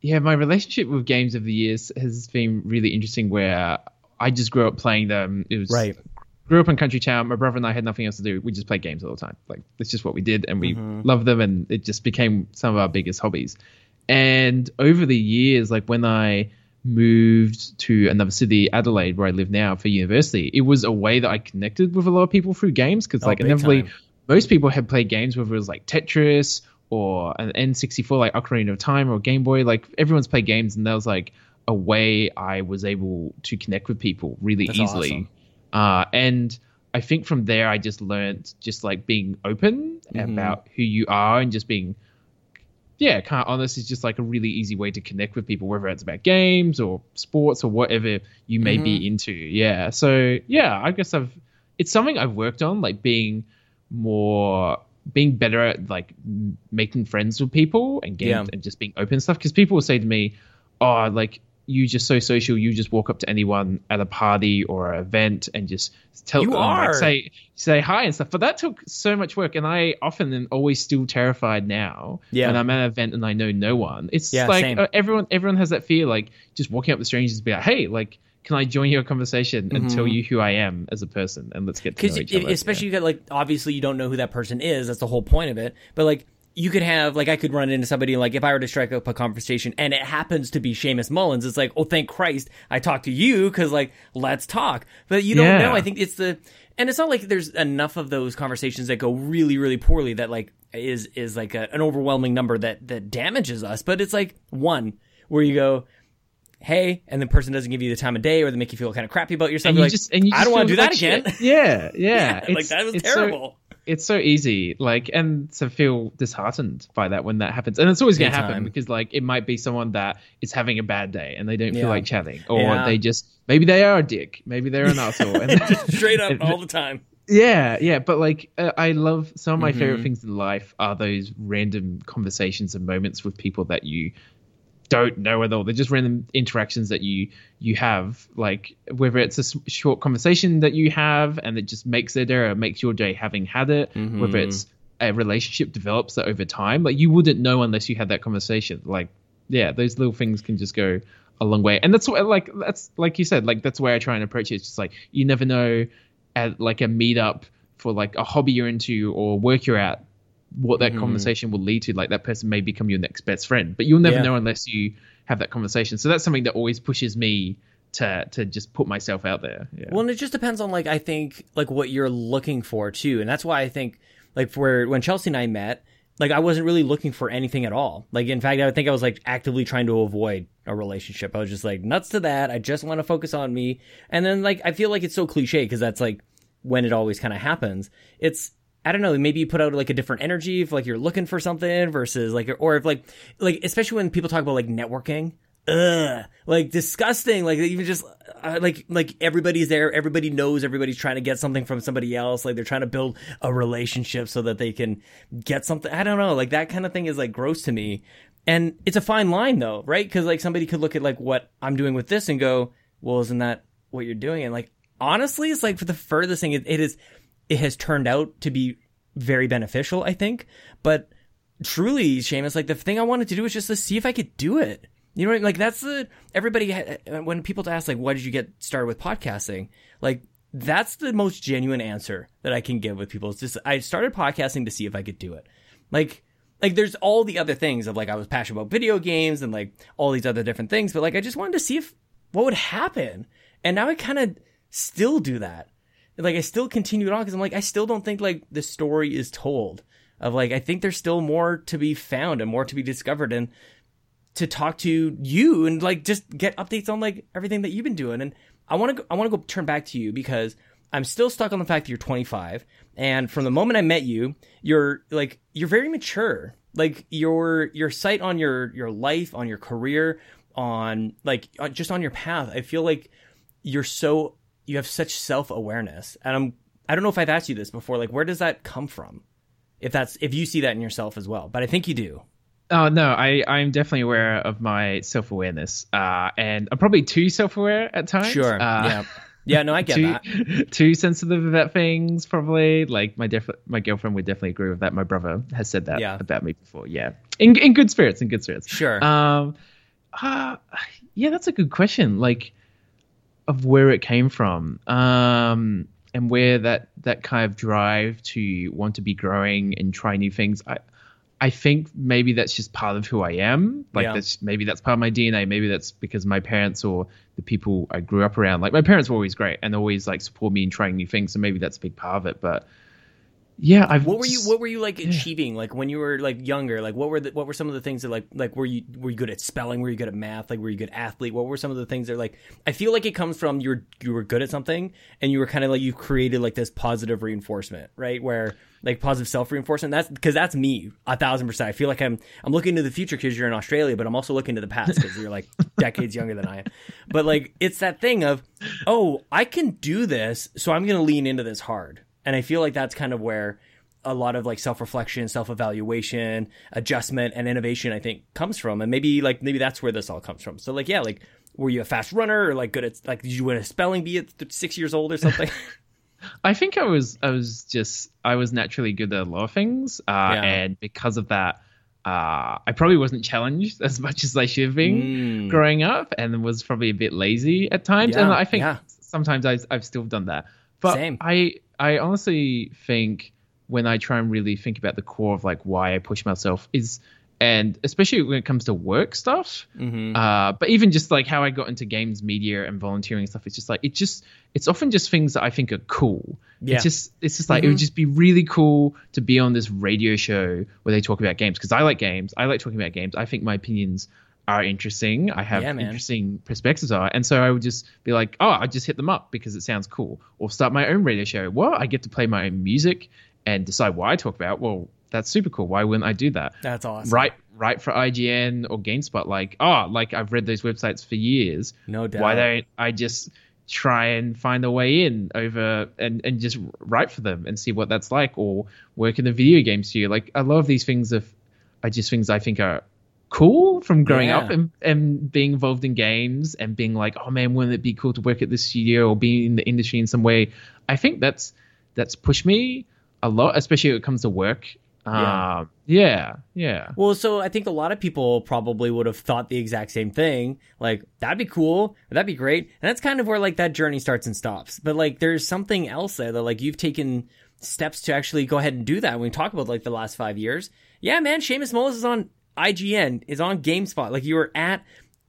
yeah. My relationship with games over the years has been really interesting. Where I just grew up playing them. It was Right. Grew up in country town. My brother and I had nothing else to do. We just played games all the time. Like it's just what we did, and we Mm-hmm. loved them, and it just became some of our biggest hobbies. And over the years, like when I moved to another city, Adelaide, where I live now for university, it was a way that I connected with a lot of people through games because Oh, like inevitably time. Most people had played games, whether it was like Tetris or an N64, like Ocarina of Time or Game Boy. Like everyone's played games, and that was like a way I was able to connect with people really That's easily. awesome. Uh, and I think from there, I just learned just like being open Mm-hmm. about who you are and just being, yeah, kind of honest is just like a really easy way to connect with people, whether it's about games or sports or whatever you may Mm-hmm. be into. Yeah. So, yeah, I guess I've, it's something I've worked on, like being more, being better at like making friends with people and games Yeah. and just being open stuff. Cause people will say to me, oh, like, you just so social. You just walk up to anyone at a party or an event and just tell You them, like, say say hi and stuff. But that took so much work, and I often am always still terrified now Yeah. when I'm at an event and I know no one. It's Yeah, like same. uh, everyone everyone has that fear, like just walking up to strangers and be like, hey, like. Can I join your conversation and tell mm-hmm. you who I am as a person, and let's get to know each other? especially you got like obviously you don't know who that person is that's the whole point of it but like you could have like i could run into somebody like if i were to strike up a conversation and it happens to be Seamus mullins it's like oh thank christ i talked to you because like let's talk but you don't Yeah. know i think it's the and it's not like there's enough of those conversations that go really really poorly that like is is like a, an overwhelming number that that damages us but it's like one where you go hey and the person doesn't give you the time of day or they make you feel kind of crappy about yourself and You're you like, just and you i don't want to do that again shit. Yeah, yeah, like that was it's so- terrible it's so easy like and to feel disheartened by that when that happens and it's always going to happen because like it might be someone that is having a bad day and they don't Yeah. feel like chatting or Yeah. they just maybe they are a dick maybe they're an asshole and just straight up all the time. yeah yeah but like uh, i love some of my Mm-hmm. favorite things in life are those random conversations and moments with people that you don't know at all. They're just random interactions that you you have, like whether it's a short conversation that you have and it just makes their day or makes your day having had it, Mm-hmm. whether it's a relationship develops that over time. Like you wouldn't know unless you had that conversation. Like yeah, those little things can just go a long way. And that's what like that's like you said, like that's where I try and approach it. It's just like you never know at like a meetup for like a hobby you're into or work you're at what Mm-hmm. that conversation will lead to. Like that person may become your next best friend, but you'll never Yeah. know unless you have that conversation. So that's something that always pushes me to to just put myself out there. Yeah. Well, and it just depends on like I think like what you're looking for too, and that's why I think like for when Chelsea and I met, like I wasn't really looking for anything at all. Like in fact, I think I was like actively trying to avoid a relationship. I was just like nuts to that. I just want to focus on me. And then like I feel like it's so cliche because that's like when it always kind of happens. It's I don't know, maybe you put out like a different energy if like you're looking for something versus like or if like like especially when people talk about like networking. Ugh, like disgusting. Like even just uh, like like everybody's there. Everybody knows everybody's trying to get something from somebody else. Like they're trying to build a relationship so that they can get something. I don't know. Like that kind of thing is like gross to me. And it's a fine line though, right? Because like somebody could look at like what I'm doing with this and go, well, isn't that what you're doing? And like honestly, it's like for the furthest thing, it, it is it has turned out to be very beneficial, I think. But truly, Seamus, like the thing I wanted to do was just to see if I could do it. You know, I mean? like that's the everybody when people ask like, why did you get started with podcasting? Like that's the most genuine answer that I can give with people. It's just I started podcasting to see if I could do it. Like like there's all the other things of like I was passionate about video games and like all these other different things, but like I just wanted to see if what would happen. And now I kind of still do that like I still continued on because I'm like I still don't think like the story is told. Of like I think there's still more to be found and more to be discovered and to talk to you and like just get updates on like everything that you've been doing. And I want to I want to go turn back to you because I'm still stuck on the fact that you're 25 and from the moment I met you you're like you're very mature. Like your your sight on your your life on your career on like uh, just on your path I feel like you're so you have such self awareness, and I'm I don't know if I've asked you this before. Like, where does that come from? If that's if you see that in yourself as well, but I think you do. Oh no, I I'm definitely aware of my self awareness, uh, and I'm probably too self aware at times. Sure. Uh, yeah. Yeah, no, I get too, that. Too sensitive about things, probably. Like my def- my girlfriend would definitely agree with that. My brother has said that yeah. about me before. Yeah, in in good spirits, in good spirits. Sure. Um, uh, yeah, that's a good question. Like, of where it came from um, and where that that kind of drive to want to be growing and try new things. I I think maybe that's just part of who I am. Like yeah. that's maybe that's part of my DNA. Maybe that's because my parents or the people I grew up around. Like my parents were always great and always like support me in trying new things. So maybe that's a big part of it. But yeah, I've what were you what were you like yeah. achieving like when you were like younger? Like what were the, what were some of the things that like like were you were you good at spelling? Were you good at math? Like were you good athlete? What were some of the things that like I feel like it comes from you were you were good at something and you were kind of like you created like this positive reinforcement, right? Where like positive self reinforcement. That's because that's me a thousand percent. I feel like I'm I'm looking to the future because you're in Australia, but I'm also looking to the past because you're like decades younger than I am. But like it's that thing of oh I can do this, so I'm gonna lean into this hard and I feel like that's kind of where a lot of like self-reflection, self-evaluation, adjustment and innovation I think comes from. And maybe like maybe that's where this all comes from. So like yeah, like were you a fast runner or like good at like did you win a spelling bee at 6 years old or something? I think I was I was just I was naturally good at a lot of things, uh, yeah. and because of that, uh, I probably wasn't challenged as much as I should have been mm. growing up, and was probably a bit lazy at times. Yeah, and I think yeah. sometimes I've, I've still done that. But Same. I I honestly think when I try and really think about the core of like why I push myself is and especially when it comes to work stuff mm-hmm. uh, but even just like how i got into games media and volunteering stuff it's just like it just it's often just things that i think are cool yeah. it's just it's just like mm-hmm. it would mm-hmm. just be really cool to be on this radio show where they talk about games because i like games i like talking about games i think my opinions are interesting. I have yeah, interesting perspectives are, and so I would just be like, oh, I just hit them up because it sounds cool, or start my own radio show. Well, I get to play my own music and decide what I talk about. Well, that's super cool. Why wouldn't I do that? That's awesome. Right, right for IGN or GameSpot. Like, oh, like I've read those websites for years. No doubt. Why don't I just try and find a way in over and, and just write for them and see what that's like, or work in the video game studio. Like, a lot of these things are, are just things I think are cool from growing yeah. up and, and being involved in games and being like, oh man, wouldn't it be cool to work at this studio or be in the industry in some way? I think that's that's pushed me a lot, especially when it comes to work. Yeah. Uh, yeah, yeah. Well, so I think a lot of people probably would have thought the exact same thing. Like, that'd be cool. That'd be great. And that's kind of where like that journey starts and stops. But like, there's something else there that like you've taken steps to actually go ahead and do that. When we talk about like the last five years, yeah, man, Seamus Mullis is on IGN is on GameSpot. Like you were at,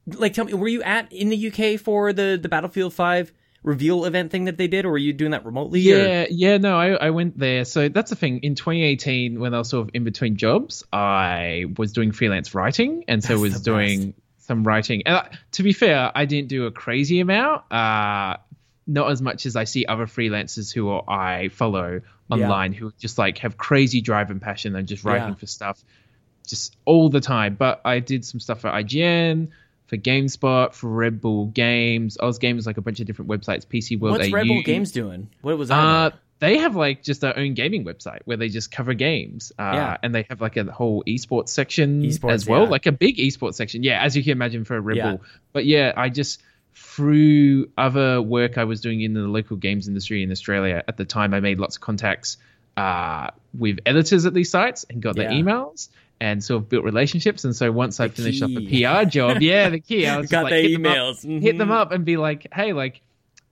like tell me, were you at in the UK for the the Battlefield Five reveal event thing that they did, or were you doing that remotely? Yeah, or? yeah, no, I, I went there. So that's the thing. In 2018, when I was sort of in between jobs, I was doing freelance writing, and so that's was doing some writing. And uh, to be fair, I didn't do a crazy amount. Uh, not as much as I see other freelancers who I follow online yeah. who just like have crazy drive and passion and just writing yeah. for stuff just all the time. But I did some stuff for IGN, for GameSpot, for Red Bull Games. Oz Games, like a bunch of different websites. PC World. What's AU. Red Bull Games doing? What was that? Uh, they have like just their own gaming website where they just cover games. Uh, yeah. And they have like a whole esports section esports, as well, yeah. like a big esports section. Yeah, as you can imagine for a Red yeah. Bull. But yeah, I just through other work I was doing in the local games industry in Australia at the time, I made lots of contacts uh, with editors at these sites and got their emails and sort of built relationships. And so once the I finished key. up a PR job, yeah, the key, I was got like, their hit emails, them up, mm-hmm. hit them up, and be like, hey, like.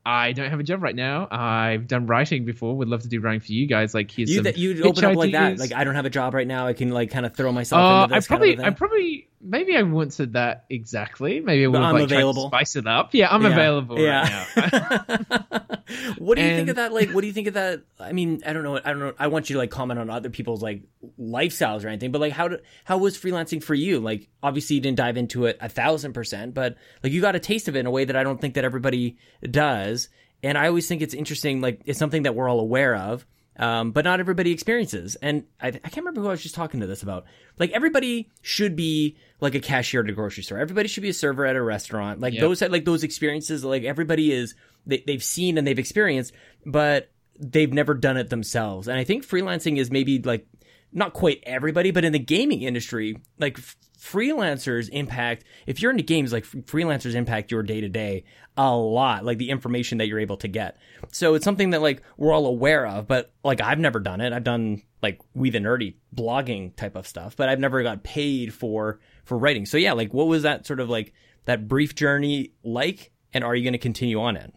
I don't have a job right now. I've done writing before. Would love to do writing for you guys. Like here's you, some you open up like that. Like I don't have a job right now. I can like kind of throw myself. Uh, into this I probably, I probably maybe I wouldn't said that exactly. Maybe I would have like available. tried to spice it up. Yeah, I'm yeah. available yeah. right what do you and... think of that? Like, what do you think of that? I mean, I don't know. I don't know. I want you to like comment on other people's like lifestyles or anything, but like, how did how was freelancing for you? Like, obviously you didn't dive into it a thousand percent, but like you got a taste of it in a way that I don't think that everybody does. And I always think it's interesting. Like, it's something that we're all aware of um, but not everybody experiences. And I, I, can't remember who I was just talking to this about. Like everybody should be like a cashier at a grocery store. Everybody should be a server at a restaurant. Like yep. those like those experiences. Like everybody is they, they've seen and they've experienced, but they've never done it themselves. And I think freelancing is maybe like not quite everybody, but in the gaming industry, like freelancers impact if you're into games like freelancers impact your day to day a lot like the information that you're able to get so it's something that like we're all aware of but like i've never done it i've done like we the nerdy blogging type of stuff but i've never got paid for for writing so yeah like what was that sort of like that brief journey like and are you going to continue on it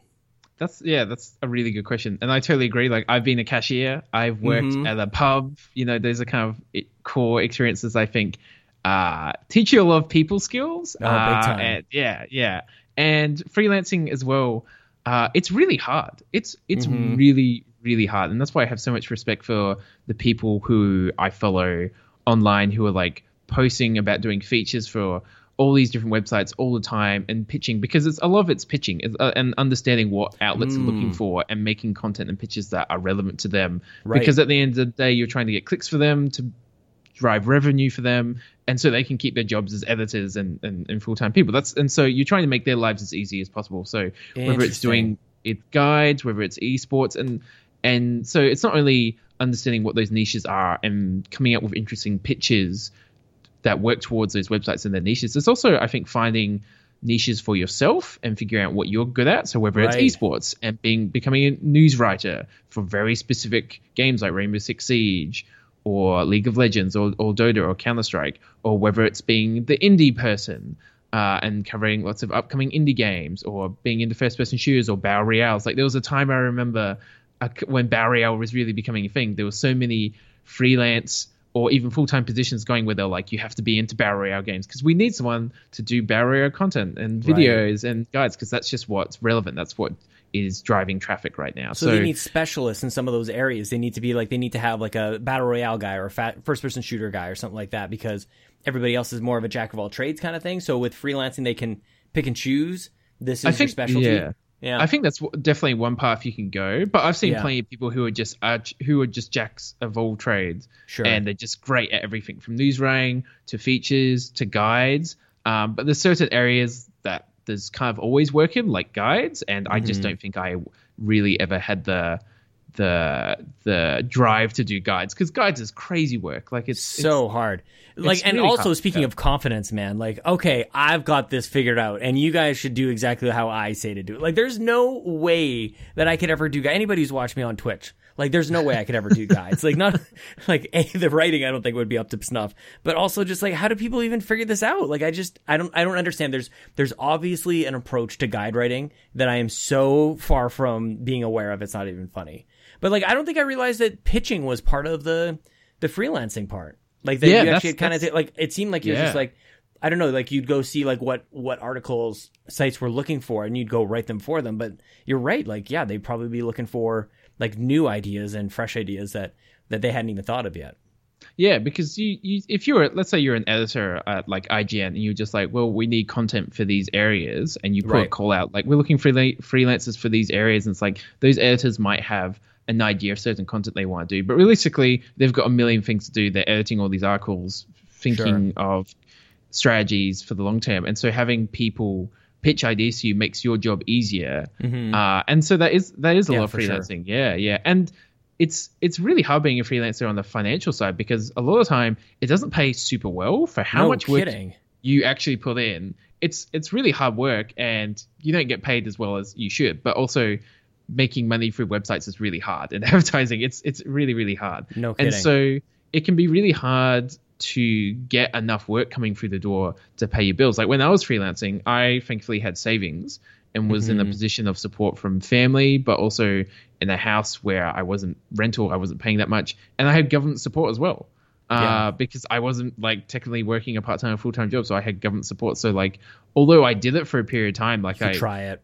that's yeah, that's a really good question, and I totally agree. Like I've been a cashier, I've worked mm-hmm. at a pub. You know, those are kind of core experiences I think uh, teach you a lot of people skills. Oh, uh, and, yeah, yeah, and freelancing as well. Uh, it's really hard. It's it's mm-hmm. really really hard, and that's why I have so much respect for the people who I follow online who are like posting about doing features for all these different websites all the time and pitching because it's a lot of it's pitching uh, and understanding what outlets mm. are looking mm. for and making content and pitches that are relevant to them. Right. Because at the end of the day, you're trying to get clicks for them to drive revenue for them and so they can keep their jobs as editors and, and, and full-time people that's and so you're trying to make their lives as easy as possible so whether it's doing it guides whether it's esports and and so it's not only understanding what those niches are and coming up with interesting pitches that work towards those websites and their niches it's also i think finding niches for yourself and figuring out what you're good at. So whether right. it's esports and being becoming a news writer for very specific games like Rainbow Six Siege or League of Legends or, or Dota or Counter Strike, or whether it's being the indie person uh, and covering lots of upcoming indie games, or being into first person shooters or Battle Royales. Like there was a time I remember uh, when Battle Royale was really becoming a thing. There were so many freelance or even full time positions going where they're like, you have to be into Battle Royale games because we need someone to do Battle Royale content and videos right. and guides because that's just what's relevant. That's what is driving traffic right now. So, so, they need specialists in some of those areas. They need to be like they need to have like a battle royale guy or a first person shooter guy or something like that because everybody else is more of a jack of all trades kind of thing. So with freelancing, they can pick and choose. This is I think, your specialty. Yeah. Yeah. I think that's definitely one path you can go, but I've seen yeah. plenty of people who are just uh, who are just jacks of all trades, sure. and they're just great at everything from news writing to features to guides. Um, but there's certain areas there's kind of always working like guides, and mm-hmm. I just mm-hmm. don't think I really ever had the the the drive to do guides because guides is crazy work. Like it's so it's, hard. Like and really also speaking of confidence, man. Like okay, I've got this figured out, and you guys should do exactly how I say to do it. Like there's no way that I could ever do. Anybody who's watched me on Twitch, like, there's no way I could ever do guides. like, not like a the writing. I don't think would be up to snuff, but also just like how do people even figure this out? Like, I just I don't I don't understand. There's there's obviously an approach to guide writing that I am so far from being aware of. It's not even funny. But like, I don't think I realized that pitching was part of the the freelancing part. Like that yeah, you actually kind of like it seemed like you're yeah. just like I don't know, like you'd go see like what what articles sites were looking for, and you'd go write them for them. But you're right, like yeah, they'd probably be looking for like new ideas and fresh ideas that that they hadn't even thought of yet. Yeah, because you, you if you're let's say you're an editor at like IGN and you're just like, well, we need content for these areas, and you put a call out like we're looking for freelancers for these areas, and it's like those editors might have an idea of certain content they want to do, but realistically, they've got a million things to do. They're editing all these articles, thinking of strategies for the long term, and so having people pitch ideas to you makes your job easier. Uh, and so that is that is a Mm-hmm. Yeah, lot of for sure. freelancing. Yeah, yeah, and it's it's really hard being a freelancer on the financial side because a lot of time it doesn't pay super well for how no much work kidding. you actually put in. It's it's really hard work and you don't get paid as well as you should. But also making money through websites is really hard and advertising it's it's really really hard. No kidding. And so it can be really hard to get enough work coming through the door to pay your bills. Like when I was freelancing, I thankfully had savings and was in a position of support from family, but also in a house where I wasn't rental, I wasn't paying that much, and I had government support as well. Uh, Yeah. because I wasn't like technically working a part time or full time job, so I had government support. So like, although I did it for a period of time, like I try it.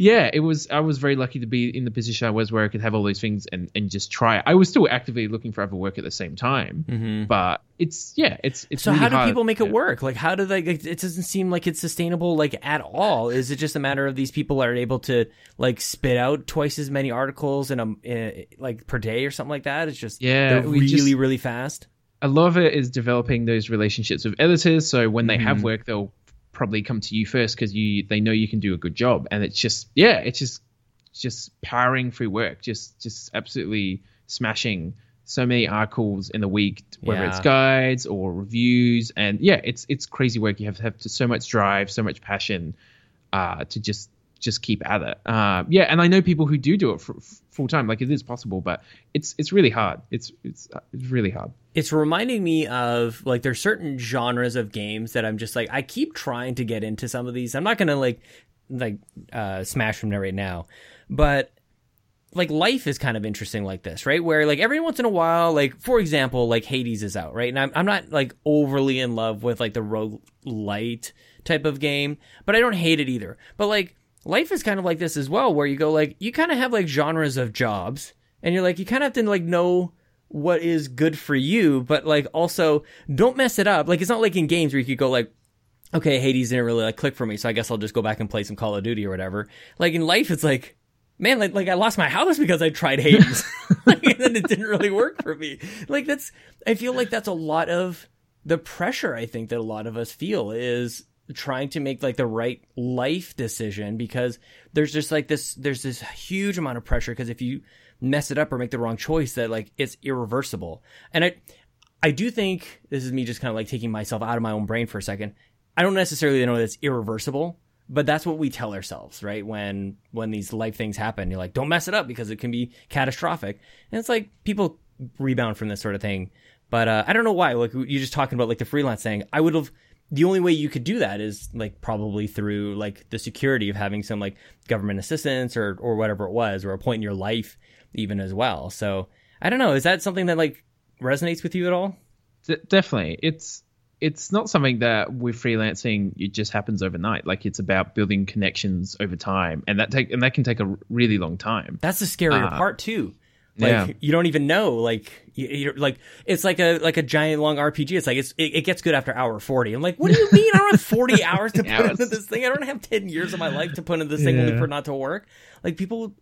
Yeah, it was. I was very lucky to be in the position I was, where I could have all these things and, and just try. it. I was still actively looking for other work at the same time, but it's yeah, it's it's. So really how do hard. people make Yeah. it work? Like how do they? Like, it doesn't seem like it's sustainable like at all. Is it just a matter of these people are able to like spit out twice as many articles in a in, like per day or something like that? It's just Yeah, really just- really fast. A lot of it is developing those relationships with editors. So when they Mm-hmm. have work, they'll probably come to you first because you they know you can do a good job, and it's just yeah, it's just just powering through work, just just absolutely smashing so many articles in the week, whether Yeah. it's guides or reviews, and yeah, it's it's crazy work. You have to have to, so much drive, so much passion uh, to just just keep at it. Uh, yeah, and I know people who do do it for, full time. Like it is possible, but it's it's really hard. It's it's uh, it's really hard. it's reminding me of like there's certain genres of games that I'm just like I keep trying to get into some of these. I'm not gonna like like uh smash them right now, but like life is kind of interesting like this, right? Where like every once in a while, like for example, like Hades is out, right? And I'm I'm not like overly in love with like the rogue light type of game, but I don't hate it either. But like life is kind of like this as well, where you go like you kind of have like genres of jobs, and you're like you kind of have to like know what is good for you, but like also don't mess it up. Like it's not like in games where you could go like, okay, Hades didn't really like click for me, so I guess I'll just go back and play some Call of Duty or whatever. Like in life, it's like, man, like, like I lost my house because I tried Hades, like, and then it didn't really work for me. Like that's, I feel like that's a lot of the pressure. I think that a lot of us feel is trying to make like the right life decision because there's just like this there's this huge amount of pressure because if you mess it up or make the wrong choice that like it's irreversible. And i i do think this is me just kind of like taking myself out of my own brain for a second i don't necessarily know that it's irreversible but that's what we tell ourselves right? When when these life things happen you're like don't mess it up because it can be catastrophic. And it's like people rebound from this sort of thing. But uh, i don't know why like you're just talking about like the freelance thing. I would have the only way you could do that is like probably through like the security of having some like government assistance or or whatever it was or a point in your life even as well. So i don't know. Is that something that like resonates with you at all? D- definitely, it's it's not something that with freelancing it just happens overnight. Like it's about building connections over time, and that take and that can take a really long time. that's the scarier Uh, part too like yeah. you don't even know like you, you're like it's like a like a giant long rpg it's like it's it, it gets good after hour 40 i'm like what do you mean i don't have 40 hours to put Hours. into this thing? I don't have 10 years of my life to put into this thing only for not to work. Like people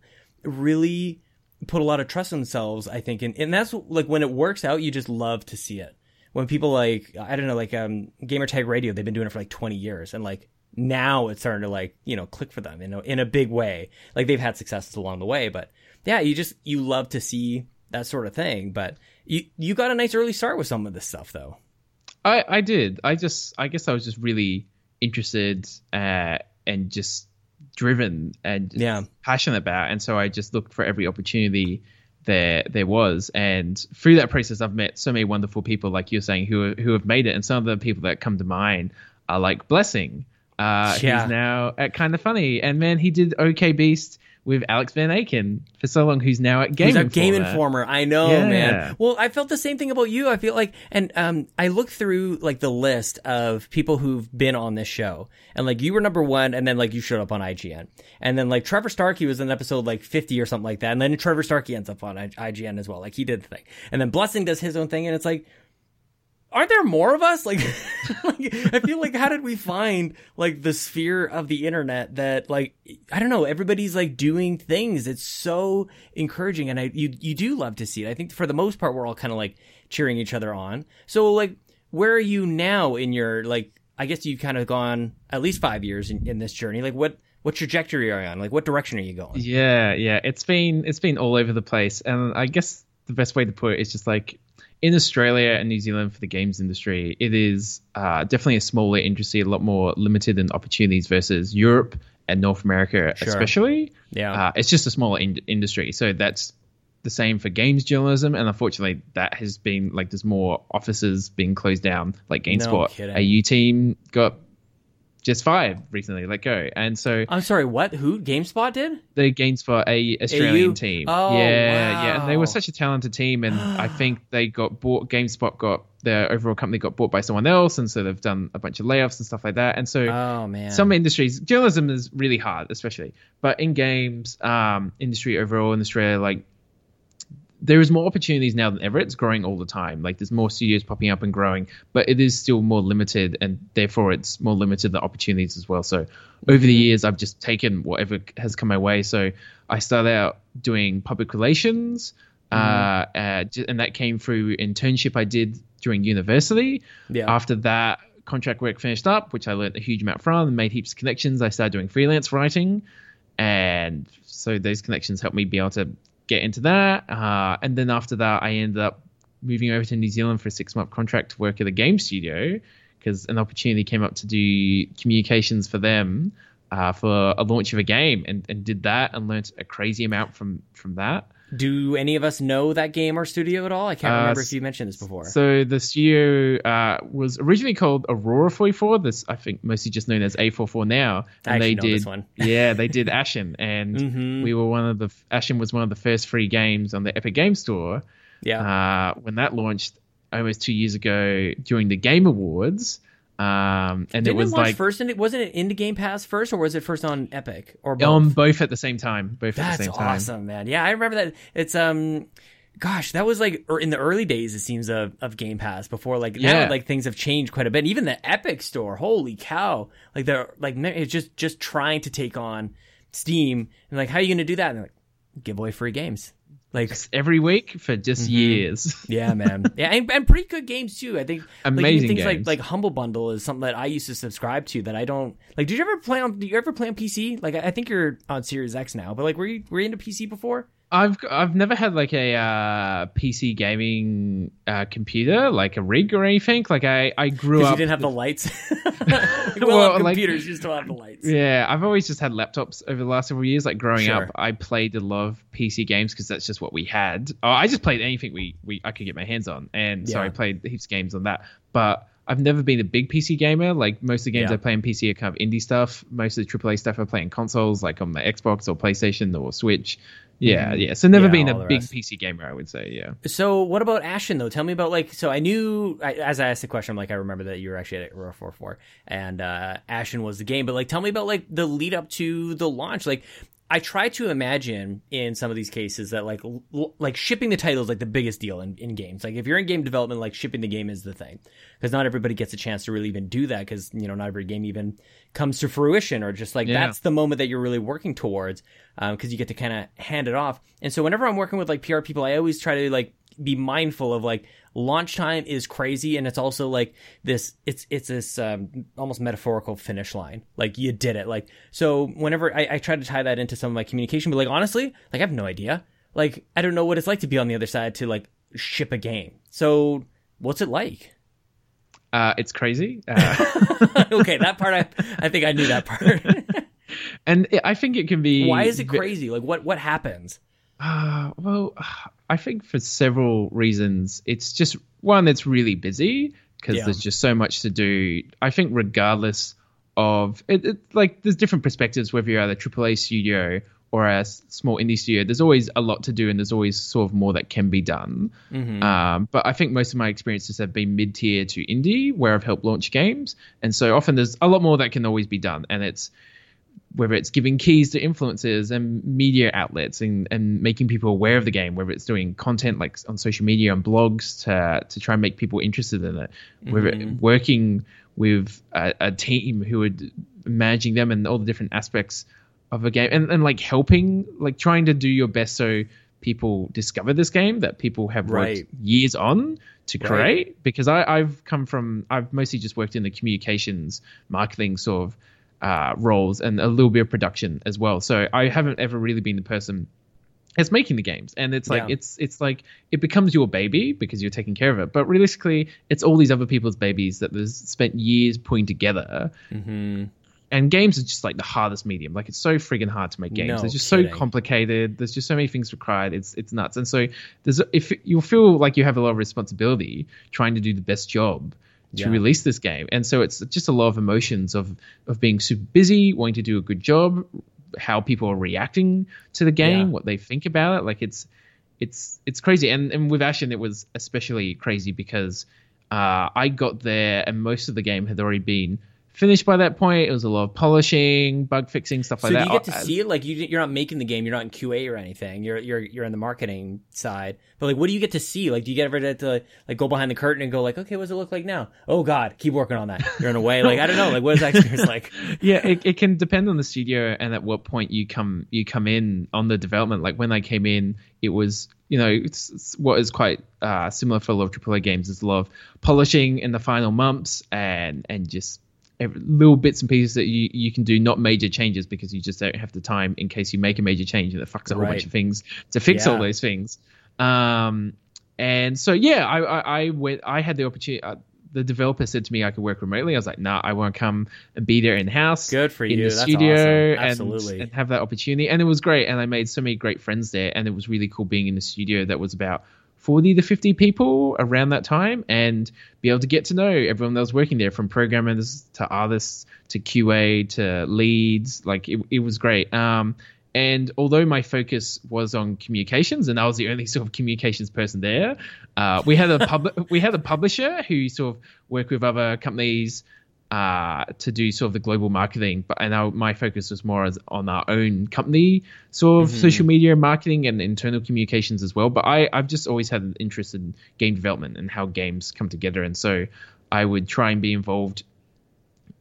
really put a lot of trust in themselves i think. And, and that's like when it works out you just love to see it. When people like i don't know like um Gamertag Radio they've been doing it for like 20 years. And like now it's starting to like you know click for them in a, in a big way. Like they've had successes along the way but yeah you just you love to see that sort of thing but you you got a nice early start with some of this stuff though I I did. I just I guess I was just really interested uh, and just driven and just Yeah. passionate about, and so I just looked for every opportunity there there was, and through that process, I've met so many wonderful people, like you're saying, who who have made it, and some of the people that come to mind are like Blessing. Uh, Yeah. He's now at Kind of Funny, and man, he did OK Beast with Alex Van Aken for so long, who's now at Game He's a Informer. game informer. I know, Yeah. man. Well, I felt the same thing about you. I feel like, and um, I looked through like the list of people who've been on this show, and like you were number one, and then like you showed up on IGN, and then like Trevor Starkey was in episode like fifty or something like that, and then Trevor Starkey ends up on I- IGN as well. Like he did the thing, and then Blessing does his own thing, and it's like. Aren't there more of us? Like, like, I feel like how did we find like the sphere of the internet that like I don't know, everybody's like doing things. It's so encouraging and I you you do love to see it. I think for the most part we're all kind of like cheering each other on. So like where are you now in your like I guess you've kind of gone at least 5 years in, in this journey. Like what what trajectory are you on? Like what direction are you going? Yeah, yeah. It's been it's been all over the place and I guess the best way to put it is just like in Australia and New Zealand for the games industry, it is uh, definitely a smaller industry, a lot more limited in opportunities versus Europe and North America, Sure. especially. Yeah. Uh, it's just a smaller in- industry. So that's the same for games journalism. And unfortunately, that has been like there's more offices being closed down. Like GameSpot, kidding. AU team got just fired recently, let go. And so I'm sorry, what? Who GameSpot did? the GameSpot a Australian AU? team. Oh, yeah, yeah, and they were such a talented team, and I think they got bought. GameSpot got their overall company got bought by someone else, and so they've done a bunch of layoffs and stuff like that. And so Oh man. some industries, journalism is really hard, especially, but in games um, industry overall in Australia, like there is more opportunities now than ever. It's growing all the time. Like there's more studios popping up and growing, but it is still more limited, and therefore it's more limited the opportunities as well. So over the years, I've just taken whatever has come my way. So I started out doing public relations. Uh, uh, and that came through internship I did during university. Yeah. After that, contract work finished up, which I learned a huge amount from and made heaps of connections. I started doing freelance writing, and so those connections helped me be able to get into that. Uh, and then after that, I ended up moving over to New Zealand for a six month contract to work at a game studio because an opportunity came up to do communications for them uh, for a launch of a game, and, and did that and learned a crazy amount from from that. Do any of us know that game or studio at all? I can't Uh, remember if you mentioned this before. So the studio uh, was originally called Aurora 44. This I think mostly just known as A44 now. And they know did, this one. yeah, they did Ashen, and Mhm. we were one of the Ashen was one of the first free games on the Epic Game Store. yeah. Uh, when that launched almost two years ago during the Game Awards, um, and Didn't it was like first in wasn't it into Game Pass first or was it first on Epic or both? on both at the same time. Both at the same time. awesome, man. Yeah, I remember that. It's um, gosh, that was like er, in the early days. It seems of of Game Pass before like now Yeah. like things have changed quite a bit. Even the Epic Store, holy cow! Like they're like it's just just trying to take on Steam and like how are you going to do that? And they're like give away free games. Like Every week for just Mm-hmm. years. yeah, man. Yeah, and, and pretty good games too. I think like, Amazing things like games. like Humble Bundle is something that I used to subscribe to that I don't like. Did you ever play on? Did you ever play on PC? Like I I think you're on Series X now, but like were you were you into PC before? I've I've never had like a uh, PC gaming uh, computer, like a rig or anything. Like I I grew up. you didn't have the lights. like, well, Well, on like- computers, you still have the lights. yeah, I've always just had laptops over the last several years. Like growing Sure. up, I played a lot of PC games because that's just what we had. Oh, I just played anything we, we I could get my hands on, and so I played heaps of games on that. But I've never been a big PC gamer. Like most of the games Yeah. I play on PC are kind of indie stuff. Most of the AAA stuff I play on consoles, like on the Xbox or PlayStation or Switch. Yeah, yeah. So never. Yeah, been a big rest. PC gamer, I would say. Yeah. So what about Ashen though? Tell me about like. So I knew I, as I asked the question, I'm like I remember that you were actually at Aurora 44 and uh, Ashen was the game. But like, tell me about like the lead up to the launch. Like, I try to imagine in some of these cases that like l- like shipping the title is like the biggest deal in, in games. Like if you're in game development, like shipping the game is the thing because not everybody gets a chance to really even do that because you know not every game even comes to fruition or just like Yeah. that's the moment that you're really working towards um, because you get to kind of hand it off. And so whenever I'm working with like PR people, I always try to like be mindful of like launch time is crazy and it's also like this it's it's this um, almost metaphorical finish line. Like you did it. Like so whenever I, I try to tie that into some of my communication but like honestly like i have no idea. Like i don't know what it's like to be on the other side to like ship a game. So what's it like? Uh, it's crazy. Uh, okay that part i i think i knew that part. And I think it can be. why is it crazy? Like what what happens Uh, well, I think for several reasons. It's just one, it's really busy because Yeah. there's just so much to do. I think regardless of it, it, like there's different perspectives whether you're at a AAA studio or a small indie studio. There's always a lot to do, and there's always sort of more that can be done. Um, but I think most of my experiences have been mid tier to indie, where I've helped launch games, and so often there's a lot more that can always be done, and it's whether it's giving keys to influencers and media outlets and, and making people aware of the game, whether it's doing content like on social media and blogs to to try and make people interested in it, whether Mhm. working with a, a team who are managing them and all the different aspects of a game and, and like helping like trying to do your best so people discover this game that people have Right. worked years on to Right. create because I, I've come from I've mostly just worked in the communications marketing sort of uh, roles and a little bit of production as well. So I haven't ever really been the person that's making the games, and it's like Yeah. it's it's like it becomes your baby because you're taking care of it. But realistically, it's all these other people's babies that there's spent years putting together. hmm And games are just like the hardest medium. Like it's so friggin' hard to make games. No There's just kidding. so complicated. There's just so many things required. It's it's nuts. And so there's if you'll feel like you have a lot of responsibility trying to do the best job to Yeah. release this game. And so it's just a lot of emotions of of being super busy, wanting to do a good job, how people are reacting to the game, Yeah. what they think about it. Like it's it's it's crazy. And and with Ashen it was especially crazy because uh, I got there and most of the game had already been finished by that point. It was a lot of polishing, bug fixing, stuff So like that. you get to see it? Like you, you're not making the game. You're not in QA or anything. You're you're you're in the marketing side. But like, what do you get to see? Like, do you get ever to like go behind the curtain and go like, okay, what does it look like now? Oh God, keep working on that. You're in a way. Like I don't know. Like what is that experience like? yeah, it, it can depend on the studio and at what point you come you come in on the development. Like when I came in, it was you know it's, it's what is quite uh, similar for a lot of AAA games. is a lot of polishing in the final months and and just little bits and pieces that you, you can do, not major changes because you just don't have the time in case you make a major change and it fucks a whole Right. bunch of things to fix all those things. Um, and so yeah, I, I, I went. I had the opportunity. Uh, the developer said to me I could work remotely. I was like, nah, I want to come and be there in house Good for in you. the That's studio awesome. and, Absolutely. and have that opportunity. And it was great. And I made so many great friends there. And it was really cool being in the studio that was about 40 to 50 people around that time and be able to get to know everyone that was working there from programmers to artists to QA to leads. Like it, it was great. Um, and although my focus was on communications, and I was the only sort of communications person there, uh, we had a pub- we had a publisher who sort of worked with other companies uh, to do sort of the global marketing. But and our, my focus was more as on our own company sort of Mhm. social media marketing and internal communications as well. But I I've just always had an interest in game development and how games come together, and so I would try and be involved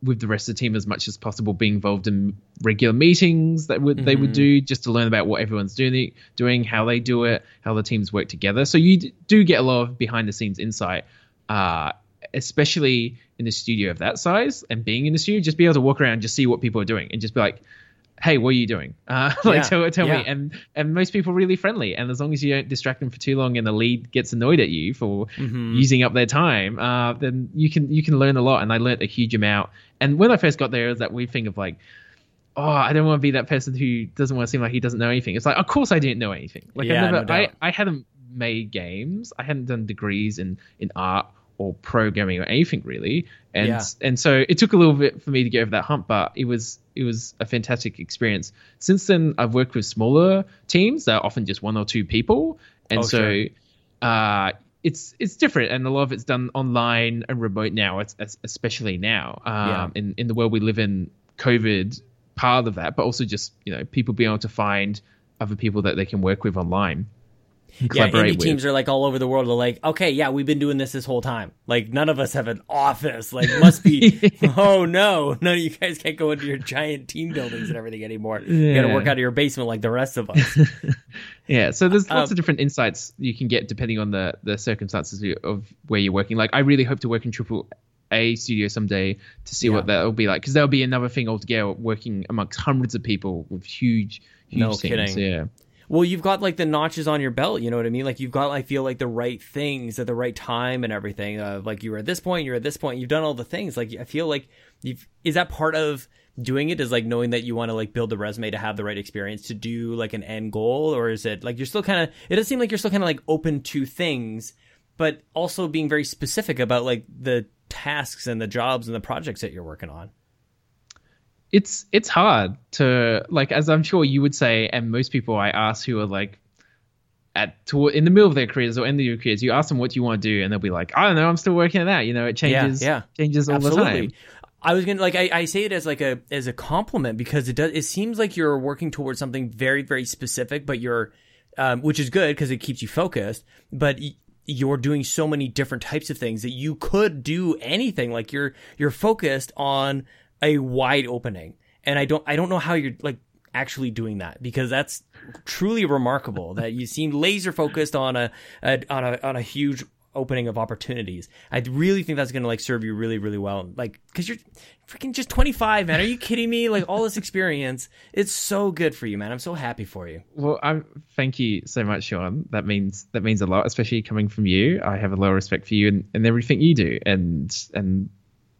with the rest of the team as much as possible, being involved in regular meetings that would they would Mhm. do just to learn about what everyone's doing, doing how they do it, how the teams work together. So you do get a lot of behind the scenes insight, uh, especially in a studio of that size and being in the studio, just be able to walk around, and just see what people are doing, and just be like, "Hey, what are you doing?" Uh, like Yeah, tell tell yeah. me. And and most people are really friendly, and as long as you don't distract them for too long, and the lead gets annoyed at you for Mhm. using up their time, uh, then you can you can learn a lot. And I learned a huge amount. And when I first got there, it was that weird thing of like, oh, I don't want to be that person who doesn't want to seem like he doesn't know anything. It's like, of course I didn't know anything. Like Yeah, I never, no I. I hadn't made games. I hadn't done degrees in in art or programming or anything really. And Yeah. and so it took a little bit for me to get over that hump, but it was it was a fantastic experience. Since then, I've worked with smaller teams that are often just one or two people, and Oh, so sure. uh, it's it's different, and a lot of it's done online and remote now. It's, it's especially now um, Yeah. in in the world we live in. COVID part of that, but also just you know people being able to find other people that they can work with online. Yeah, indie with. teams are like all over the world. They're like, okay, yeah, we've been doing this this whole time. Like, none of us have an office. Like, must be. oh no, none of you guys can't go into your giant team buildings and everything anymore. You got to work out of your basement like the rest of us. Yeah, so there's lots Um, of different insights you can get depending on the the circumstances of where you're working. Like, I really hope to work in triple A studio someday to see Yeah. what that will be like, because there'll be another thing altogether. Working amongst hundreds of people with huge, huge No teams. kidding. Yeah, Well, you've got like the notches on your belt. You know what I mean? Like you've got, I feel like the right things at the right time and everything. Uh, like you were at this point, you're at this point. You've done all the things. Like I feel like you've. Is that part of doing it? Is like knowing that you want to like build the resume to have the right experience to do like an end goal, or is it like you're still kind of? It does seem like you're still kind of like open to things, but also being very specific about like the tasks and the jobs and the projects that you're working on. It's it's hard to like, as I'm sure you would say, and most people I ask who are like. At in the middle of their careers or end of your careers, you ask them what do you want to do, and they'll be like, "I don't know, I'm still working on that." You know, it changes, yeah. changes all the time. I was gonna like I, I say it as like a as a compliment because it does it seems like you're working towards something very very specific, but you're um, which is good because it keeps you focused. But y- you're doing so many different types of things that you could do anything. Like you're you're focused on a wide opening, and I don't I don't know how you're like actually doing that because that's truly remarkable that you seem laser focused on a, a on a on a huge opening of opportunities. I really think that's going to like serve you really, really well. Like, cause you're freaking just 25, man. Are you kidding me? Like all this experience, it's so good for you, man. I'm so happy for you. Well, I'm thank you so much, Sean. That means that means a lot, especially coming from you. I have a lot of respect for you and, and everything you do, and and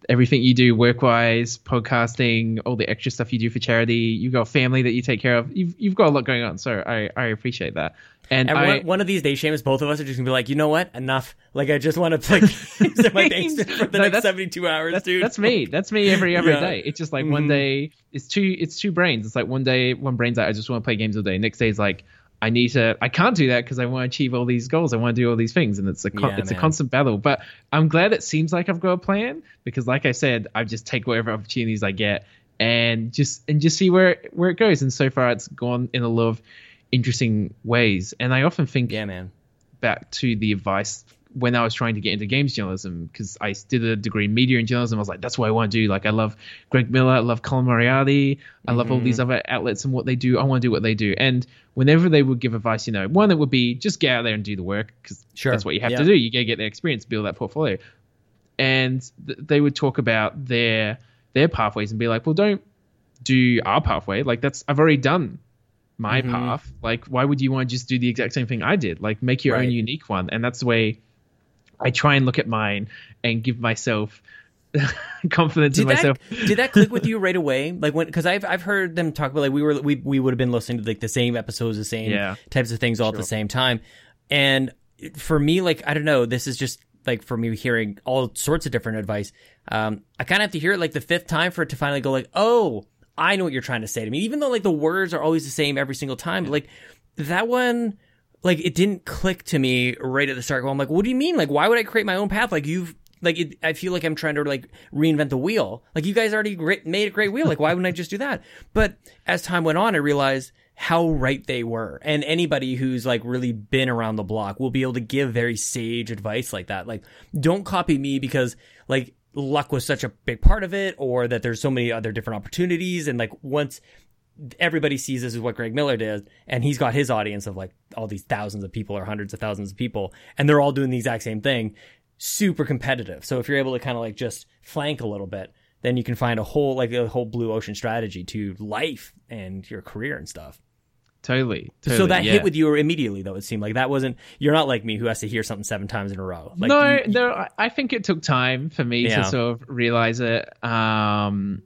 everything you do work wise, podcasting, all the extra stuff you do for charity. You've got family that you take care of. You've you've got a lot going on, so I I appreciate that. And, and I, one, one, of these days, Seamus, both of us are just gonna be like, you know what? Enough. Like, I just want to like use my days for the no, next seventy-two hours, that's, dude. That's me. That's me every every yeah. day. It's just like mm-hmm. one day it's two it's two brains. It's like one day one brain's like I just want to play games all day. Next day is like I need to. I can't do that because I want to achieve all these goals. I want to do all these things, and it's a con- yeah, it's man. a constant battle. But I'm glad it seems like I've got a plan because, like I said, I just take whatever opportunities I get and just and just see where where it goes. And so far, it's gone in a lot of interesting ways. And I often think, yeah, man, back to the advice when I was trying to get into games journalism because I did a degree in media and journalism. I was like, that's what I want to do. Like, I love Greg Miller, I love Colin Moriarty, I love mm-hmm. all these mm-hmm. other outlets and what they do. I want to do what they do. And whenever they would give advice, you know, one that would be just get out there and do the work because sure. that's what you have yeah. to do. You got to get the experience, build that portfolio. And th- they would talk about their their pathways and be like, well, don't do our pathway. Like that's I've already done my mm-hmm. path. Like, why would you want to just do the exact same thing I did? Like, make your right. own unique one. And that's the way I try and look at mine and give myself confidence did in myself. That, did that click with you right away? Like when, because I've I've heard them talk about like we were we we would have been listening to like the same episodes, the same yeah. types of things all sure. at the same time, and for me, like I don't know, this is just like for me hearing all sorts of different advice. Um, I kind of have to hear it like the fifth time for it to finally go like, oh, I know what you're trying to say to me, even though like the words are always the same every single time. Yeah. But, like that one like it didn't click to me right at the start. I'm like, what do you mean? Like, why would I create my own path? Like you've like it, I feel like I'm trying to like reinvent the wheel. Like you guys already made a great wheel. Like why wouldn't I just do that? But as time went on, I realized how right they were. And anybody who's like really been around the block will be able to give very sage advice like that. Like don't copy me because like luck was such a big part of it or that there's so many other different opportunities and like once everybody sees this is what Greg Miller did, and he's got his audience of like all these thousands of people or hundreds of thousands of people, and they're all doing the exact same thing. Super competitive. So if you're able to kind of like just flank a little bit, then you can find a whole like a whole blue ocean strategy to life and your career and stuff. Totally, totally. So that yeah. hit with you immediately, though. It seemed like that wasn't. You're not like me, who has to hear something seven times in a row. Like, no, you, no. I think it took time for me yeah. to sort of realize it. Um,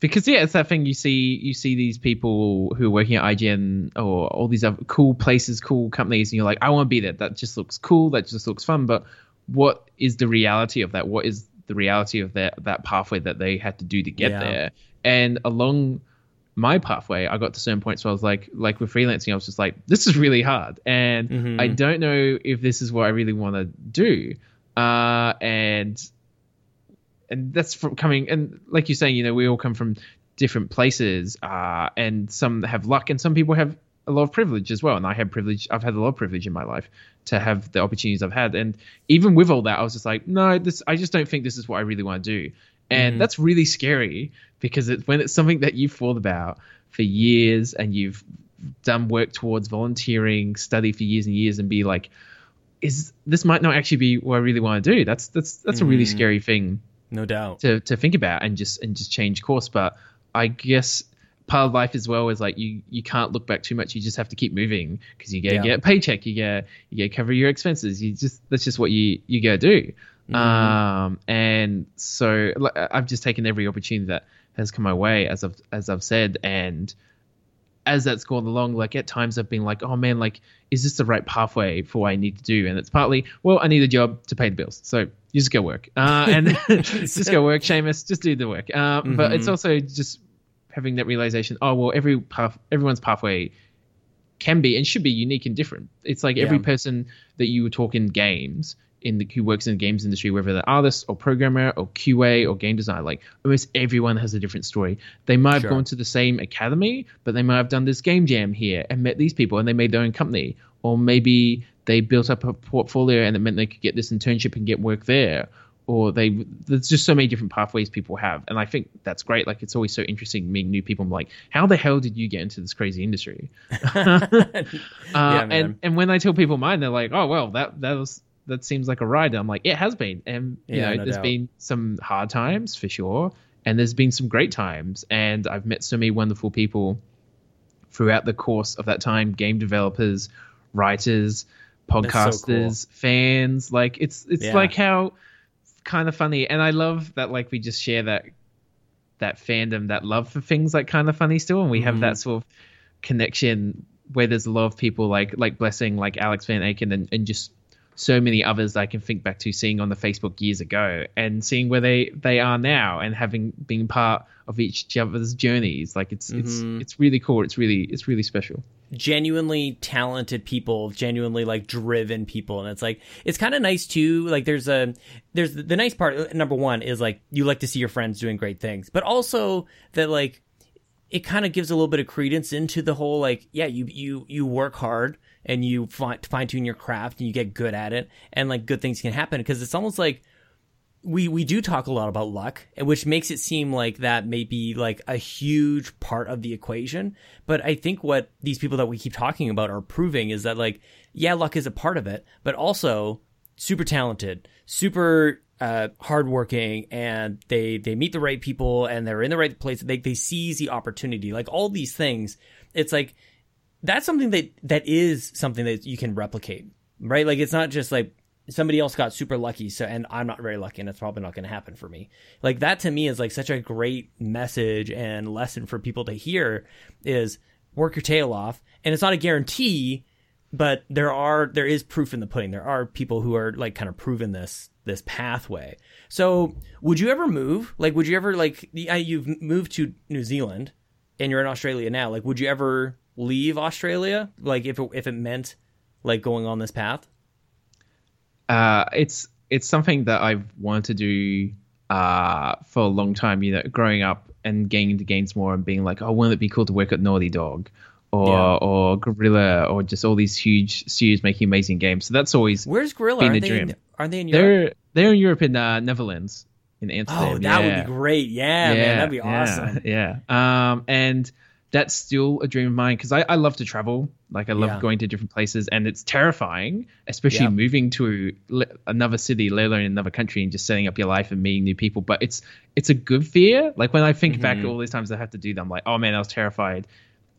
because yeah, it's that thing you see you see these people who are working at IGN or all these other cool places, cool companies, and you're like, I want to be there. That just looks cool. That just looks fun. But what is the reality of that? What is the reality of that that pathway that they had to do to get yeah. there? And along my pathway, I got to certain points where I was like, like with freelancing, I was just like, this is really hard, and mm-hmm. I don't know if this is what I really want to do. Uh, and and that's from coming and like you're saying, you know, we all come from different places, uh, and some have luck, and some people have a lot of privilege as well. And I have privilege. I've had a lot of privilege in my life to have the opportunities I've had. And even with all that, I was just like, no, this. I just don't think this is what I really want to do. And mm. that's really scary because it's when it's something that you've thought about for years and you've done work towards volunteering, study for years and years, and be like, is this might not actually be what I really want to do? That's that's that's mm. a really mm-hmm. scary thing no doubt. to to think about and just and just change course. But i guess part of life as well is like you you can't look back too much. You just have to keep moving because you gotta yeah. get a paycheck you get you gotta cover your expenses. You just that's just what you you gotta do. Mm-hmm. um and so i've just taken every opportunity that has come my way as i've as i've said. And as that's gone along, like at times I've been like, oh man, like, is this the right pathway for what I need to do? And it's partly, well, I need a job to pay the bills. So you just go work. Uh, and just go work, Seamus, just do the work. Uh, mm-hmm. But it's mm-hmm. also just having that realization, oh, well, every path, everyone's pathway can be and should be unique and different. It's like every person that you talk in games in the who works in the games industry, whether they're artist or programmer or QA or game designer, like almost everyone has a different story. They might have Sure. gone to the same academy, but they might have done this game jam here and met these people and they made their own company. Or maybe they built up a portfolio and it meant they could get this internship and get work there. Or they there's just so many different pathways people have. And I think that's great. Like it's always so interesting meeting new people. I'm like, how the hell did you get into this crazy industry? Uh, man. and and when I tell people mine, they're like, "Oh well, that that was that seems like a ride." I'm like, "It has been," and you Yeah, know, no there's doubt. been some hard times for sure, and there's been some great times, and I've met so many wonderful people throughout the course of that time: game developers, writers, podcasters, fans. Like it's it's Yeah. like how kind of funny, and I love that like we just share that that fandom, that love for things like Kinda Funny still, and we have Mhm. that sort of connection where there's a lot of people like like Blessing, like Alex Van Aken, and, and just so many others I can think back to seeing on the Facebook years ago and seeing where they they are now and having been part of each other's journeys. Like it's Mhm. it's it's really cool. It's really it's really special. genuinely talented people, genuinely like driven people, and it's like it's kind of nice too. Like there's a there's the nice part. uh, Number one is like you like to see your friends doing great things, but also that like it kind of gives a little bit of credence into the whole like yeah you you you work hard and you fine tune your craft and you get good at it and like good things can happen because it's almost like we we do talk a lot about luck, which makes it seem like that may be like a huge part of the equation. But I think what these people that we keep talking about are proving is that like yeah, luck is a part of it, but also super talented, super uh, hardworking, and they they meet the right people and they're in the right place. They they seize the opportunity, like all these things. It's like that's something that that is something that you can replicate, right? Like it's not just like somebody else got super lucky, so and I'm not very lucky, and it's probably not going to happen for me. Like that to me is like such a great message and lesson for people to hear is work your tail off, and it's not a guarantee, but there are there is proof in the pudding. There are people who are like kind of proven this this pathway. So would you ever move? Like, would you ever like you've moved to New Zealand and you're in Australia now? Like, would you ever leave Australia? Like, if it, if it meant like going on this path? uh, it's it's something that I've wanted to do uh, for a long time. You know, growing up and getting into games more and being like, oh, wouldn't it be cool to work at Naughty Dog or Yeah. or Guerrilla or just all these huge studios making amazing games. So that's always Where's Guerrilla? Been Aren't a they, in, dream. aren't they in Europe? they're they're in Europe in uh, Netherlands in Amsterdam. Oh, that yeah. would be great. Yeah, man, that'd be awesome. Yeah, yeah. Um, and that's still a dream of mine because I, I love to travel. Like I love Yeah. going to different places, and it's terrifying, especially Yeah. moving to le- another city, let alone another country, and just setting up your life and meeting new people. But it's it's a good fear. Like when I think back Mhm. to all these times I have to do that, I'm like, oh man, I was terrified,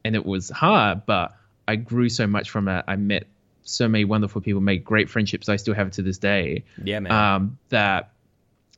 and it was hard, but I grew so much from it. I met so many wonderful people, made great friendships. I still have to this day Yeah, man. um, that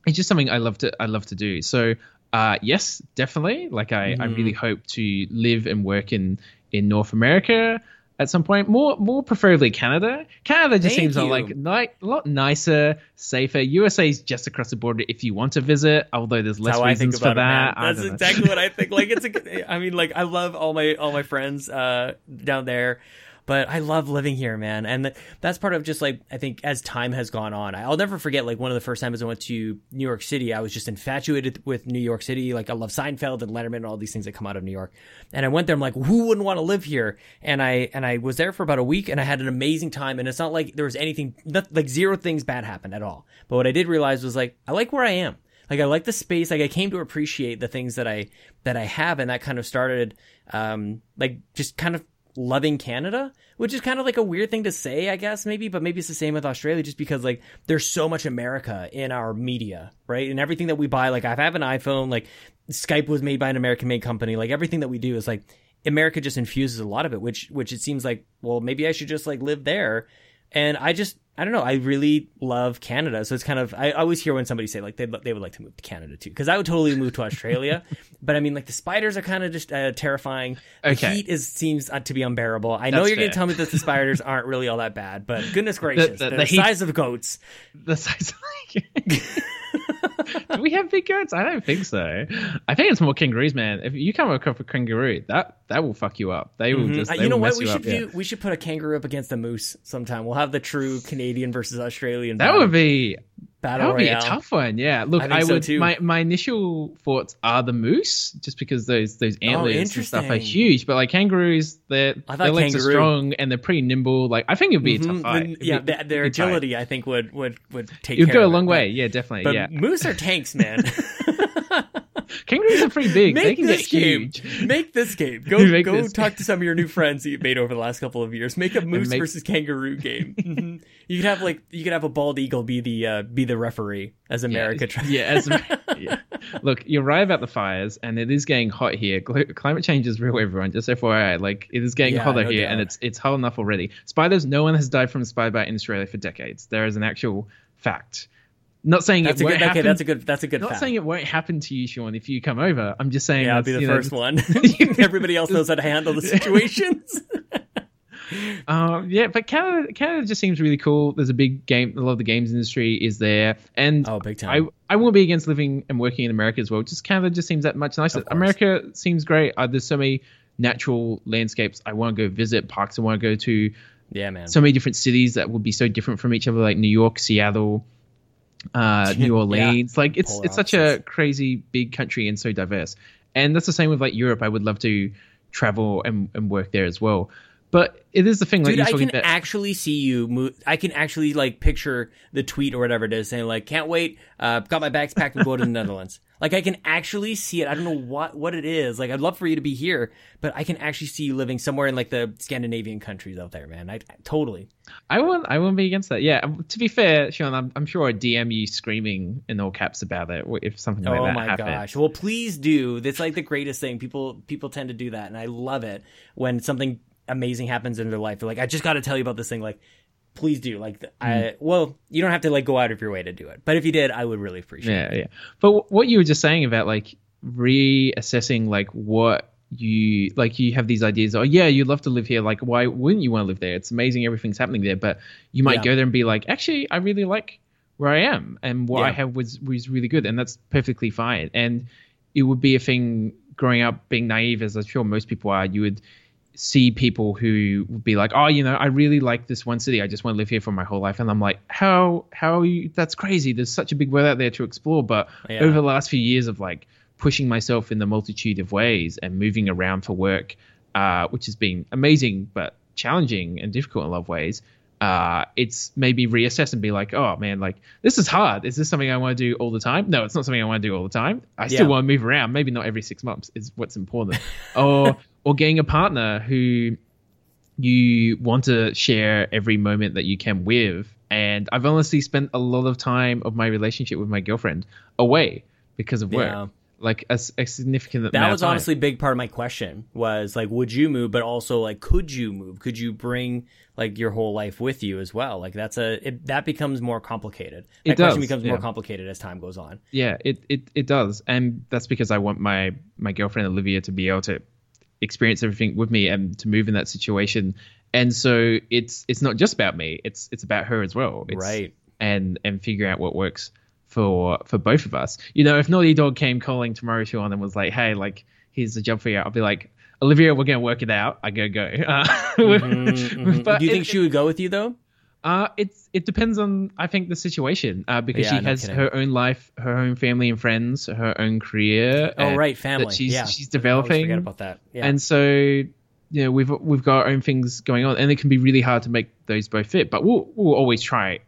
it's just something I love to I love to do. So uh, yes, definitely. Like I, I Mhm. really hope to live and work in in North America at some point. More more preferably Canada. Canada just Thank seems you. like ni- a lot nicer, safer. USA is just across the border if you want to visit, although there's less That's I reasons for that. I That's exactly what I think. Like it's a, I mean, like I love all my all my friends uh, down there, but I love living here, man. And th- that's part of just like I think as time has gone on, I'll never forget like one of the first times I went to New York City. I was just infatuated with New York City. Like I love Seinfeld and Letterman and all these things that come out of New York. And I went there. I'm like, who wouldn't want to live here? And I and I was there for about a week, and I had an amazing time. And it's not like there was anything, not, like zero things bad happened at all. But what I did realize was like I like where I am. Like I like the space. Like I came to appreciate the things that I that I have, and that kind of started, um, like just kind of loving Canada, which is kind of like a weird thing to say, I guess maybe, but maybe it's the same with Australia, just because like there's so much America in our media, right? And everything that we buy, like I have an iPhone, like Skype was made by an American-made company, like everything that we do is like America just infuses a lot of it, which which it seems like, well, maybe I should just like live there. And I just I don't know. I really love Canada, so it's kind of I always hear when somebody say like they they would like to move to Canada too, because I would totally move to Australia. but I mean, like the spiders are kind of just uh, terrifying. The Okay. heat is seems uh, to be unbearable. I know you're going to tell me that the spiders aren't really all that bad, but goodness gracious, the- the, the heat- size of goats. the size. Do we have big goats? I don't think so. I think it's more kangaroos, man. If you come across a kangaroo, that that will fuck you up. They will Mhm. just. Uh, they you know what we should up, yeah. We should put a kangaroo up against a moose sometime. We'll have the true Canadian versus Australian. That would be that battle would be a tough one. Yeah. Look, I I, so would. My my initial thoughts are the moose, just because those those oh, antlers and stuff are Oh, huge. But like kangaroos, their their legs kangaroo- are strong and they're pretty nimble. Like I think it'd be a mm-hmm. tough fight. It'd yeah, be- their, their it'd tight. agility, I think, would would would take. You'd go a of it, long but- way. Yeah, definitely. But yeah. moose are tanks, man. Kangaroos are pretty big. Make this game. huge. Make this game. Go go talk game. to some of your new friends that you've made over the last couple of years. Make a moose make- versus kangaroo game. Mhm. You could have like you could have a bald eagle be the uh, be the referee as America tries. Yeah, as, yeah. Look, you're right about the fires, and it is getting hot here. Climate change is real, everyone. Just FYI, like it is getting Yeah, hotter no here, doubt. and it's it's hot enough already. Spiders, no one has died from a spider bite in Australia for decades. There is an actual fact. Not saying That's it a won't good. Okay, that's a good. That's a good. not fact. saying it won't happen to you, Sean, if you come over. I'm just saying. Yeah, I'll be the you know, first one. Everybody else knows how to handle the situations. Um, yeah, but Canada, Canada just seems really cool. There's a big game. A lot of the games industry is there, and Oh, big time. I I won't be against living and working in America as well. Just Canada just seems that much nicer. America seems great. Uh, there's so many natural landscapes I want to go visit, parks I want to go to, yeah, man. so many different cities that would be so different from each other, like New York, Seattle, uh, New Orleans. Like it's Polar it's such a crazy big country and so diverse. And that's the same with like Europe. I would love to travel and, and work there as well. But it is the thing, like Dude, you're I can about. actually see you move. I can actually like picture the tweet or whatever it is saying like, "Can't wait, uh, got my bags packed and go to the Netherlands." Like I can actually see it. I don't know what what it is. Like I'd love for you to be here, but I can actually see you living somewhere in like the Scandinavian countries out there, man. I totally. I won't. I won't be against that. Yeah. um, To be fair, Sean, I'm, I'm sure I'd DM you screaming in all caps about it if something like oh that my happened. gosh. Well, please do. That's like the greatest thing. People people tend to do that, and I love it when something amazing happens in their life. They're like, I just got to tell you about this thing. Like, please do. Like, Hmm. I well, you don't have to like go out of your way to do it, but if you did, I would really appreciate it. Yeah, yeah. But wh- what you were just saying about like reassessing like what you like you have these ideas oh yeah you'd love to live here like why wouldn't you want to live there it's amazing everything's happening there but you might Yeah. go there and be like actually i really like where i am and what i have was was really good and that's perfectly fine and it would be a thing growing up being naive as i'm sure most people are you would see people who would be like, oh, you know, I really like this one city. I just want to live here for my whole life. And I'm like, how, how are you? That's crazy. There's such a big world out there to explore. But Yeah. over the last few years of like pushing myself in the multitude of ways and moving around for work, uh, which has been amazing, but challenging and difficult in a lot of ways. Uh, it's maybe reassess and be like, oh man, like this is hard. Is this something I want to do all the time? No, it's not something I want to do all the time. I still Yeah. want to move around. Maybe not every six months is what's important. or or getting a partner who you want to share every moment that you can with. And I've honestly spent a lot of time of my relationship with my girlfriend away because of work. Yeah. Like a, a significant That was honestly a big part of my question was like, would you move? But also like, could you move? Could you bring like your whole life with you as well? Like that's a, it, that becomes more complicated. That It question does, becomes more complicated as time goes on. yeah it, it it does and that's because i want my my girlfriend olivia to be able to experience everything with me and to move in that situation and so it's it's not just about me it's it's about her as well it's, Right. and and figure out what works for for both of us you know if naughty dog came calling tomorrow sean and was like hey like here's the job for you i'll be like olivia we're gonna work it out i go go uh, Mhm. but Do you it- think she would go with you though? Uh, it's it depends on I think the situation. Uh, because Yeah, she no has kidding. her own life, her own family and friends, her own career. Oh, uh, right. Family. That she's yeah. she's developing, forget about that. Yeah. and so you know we've we've got our own things going on, and it can be really hard to make those both fit. But we'll we'll always try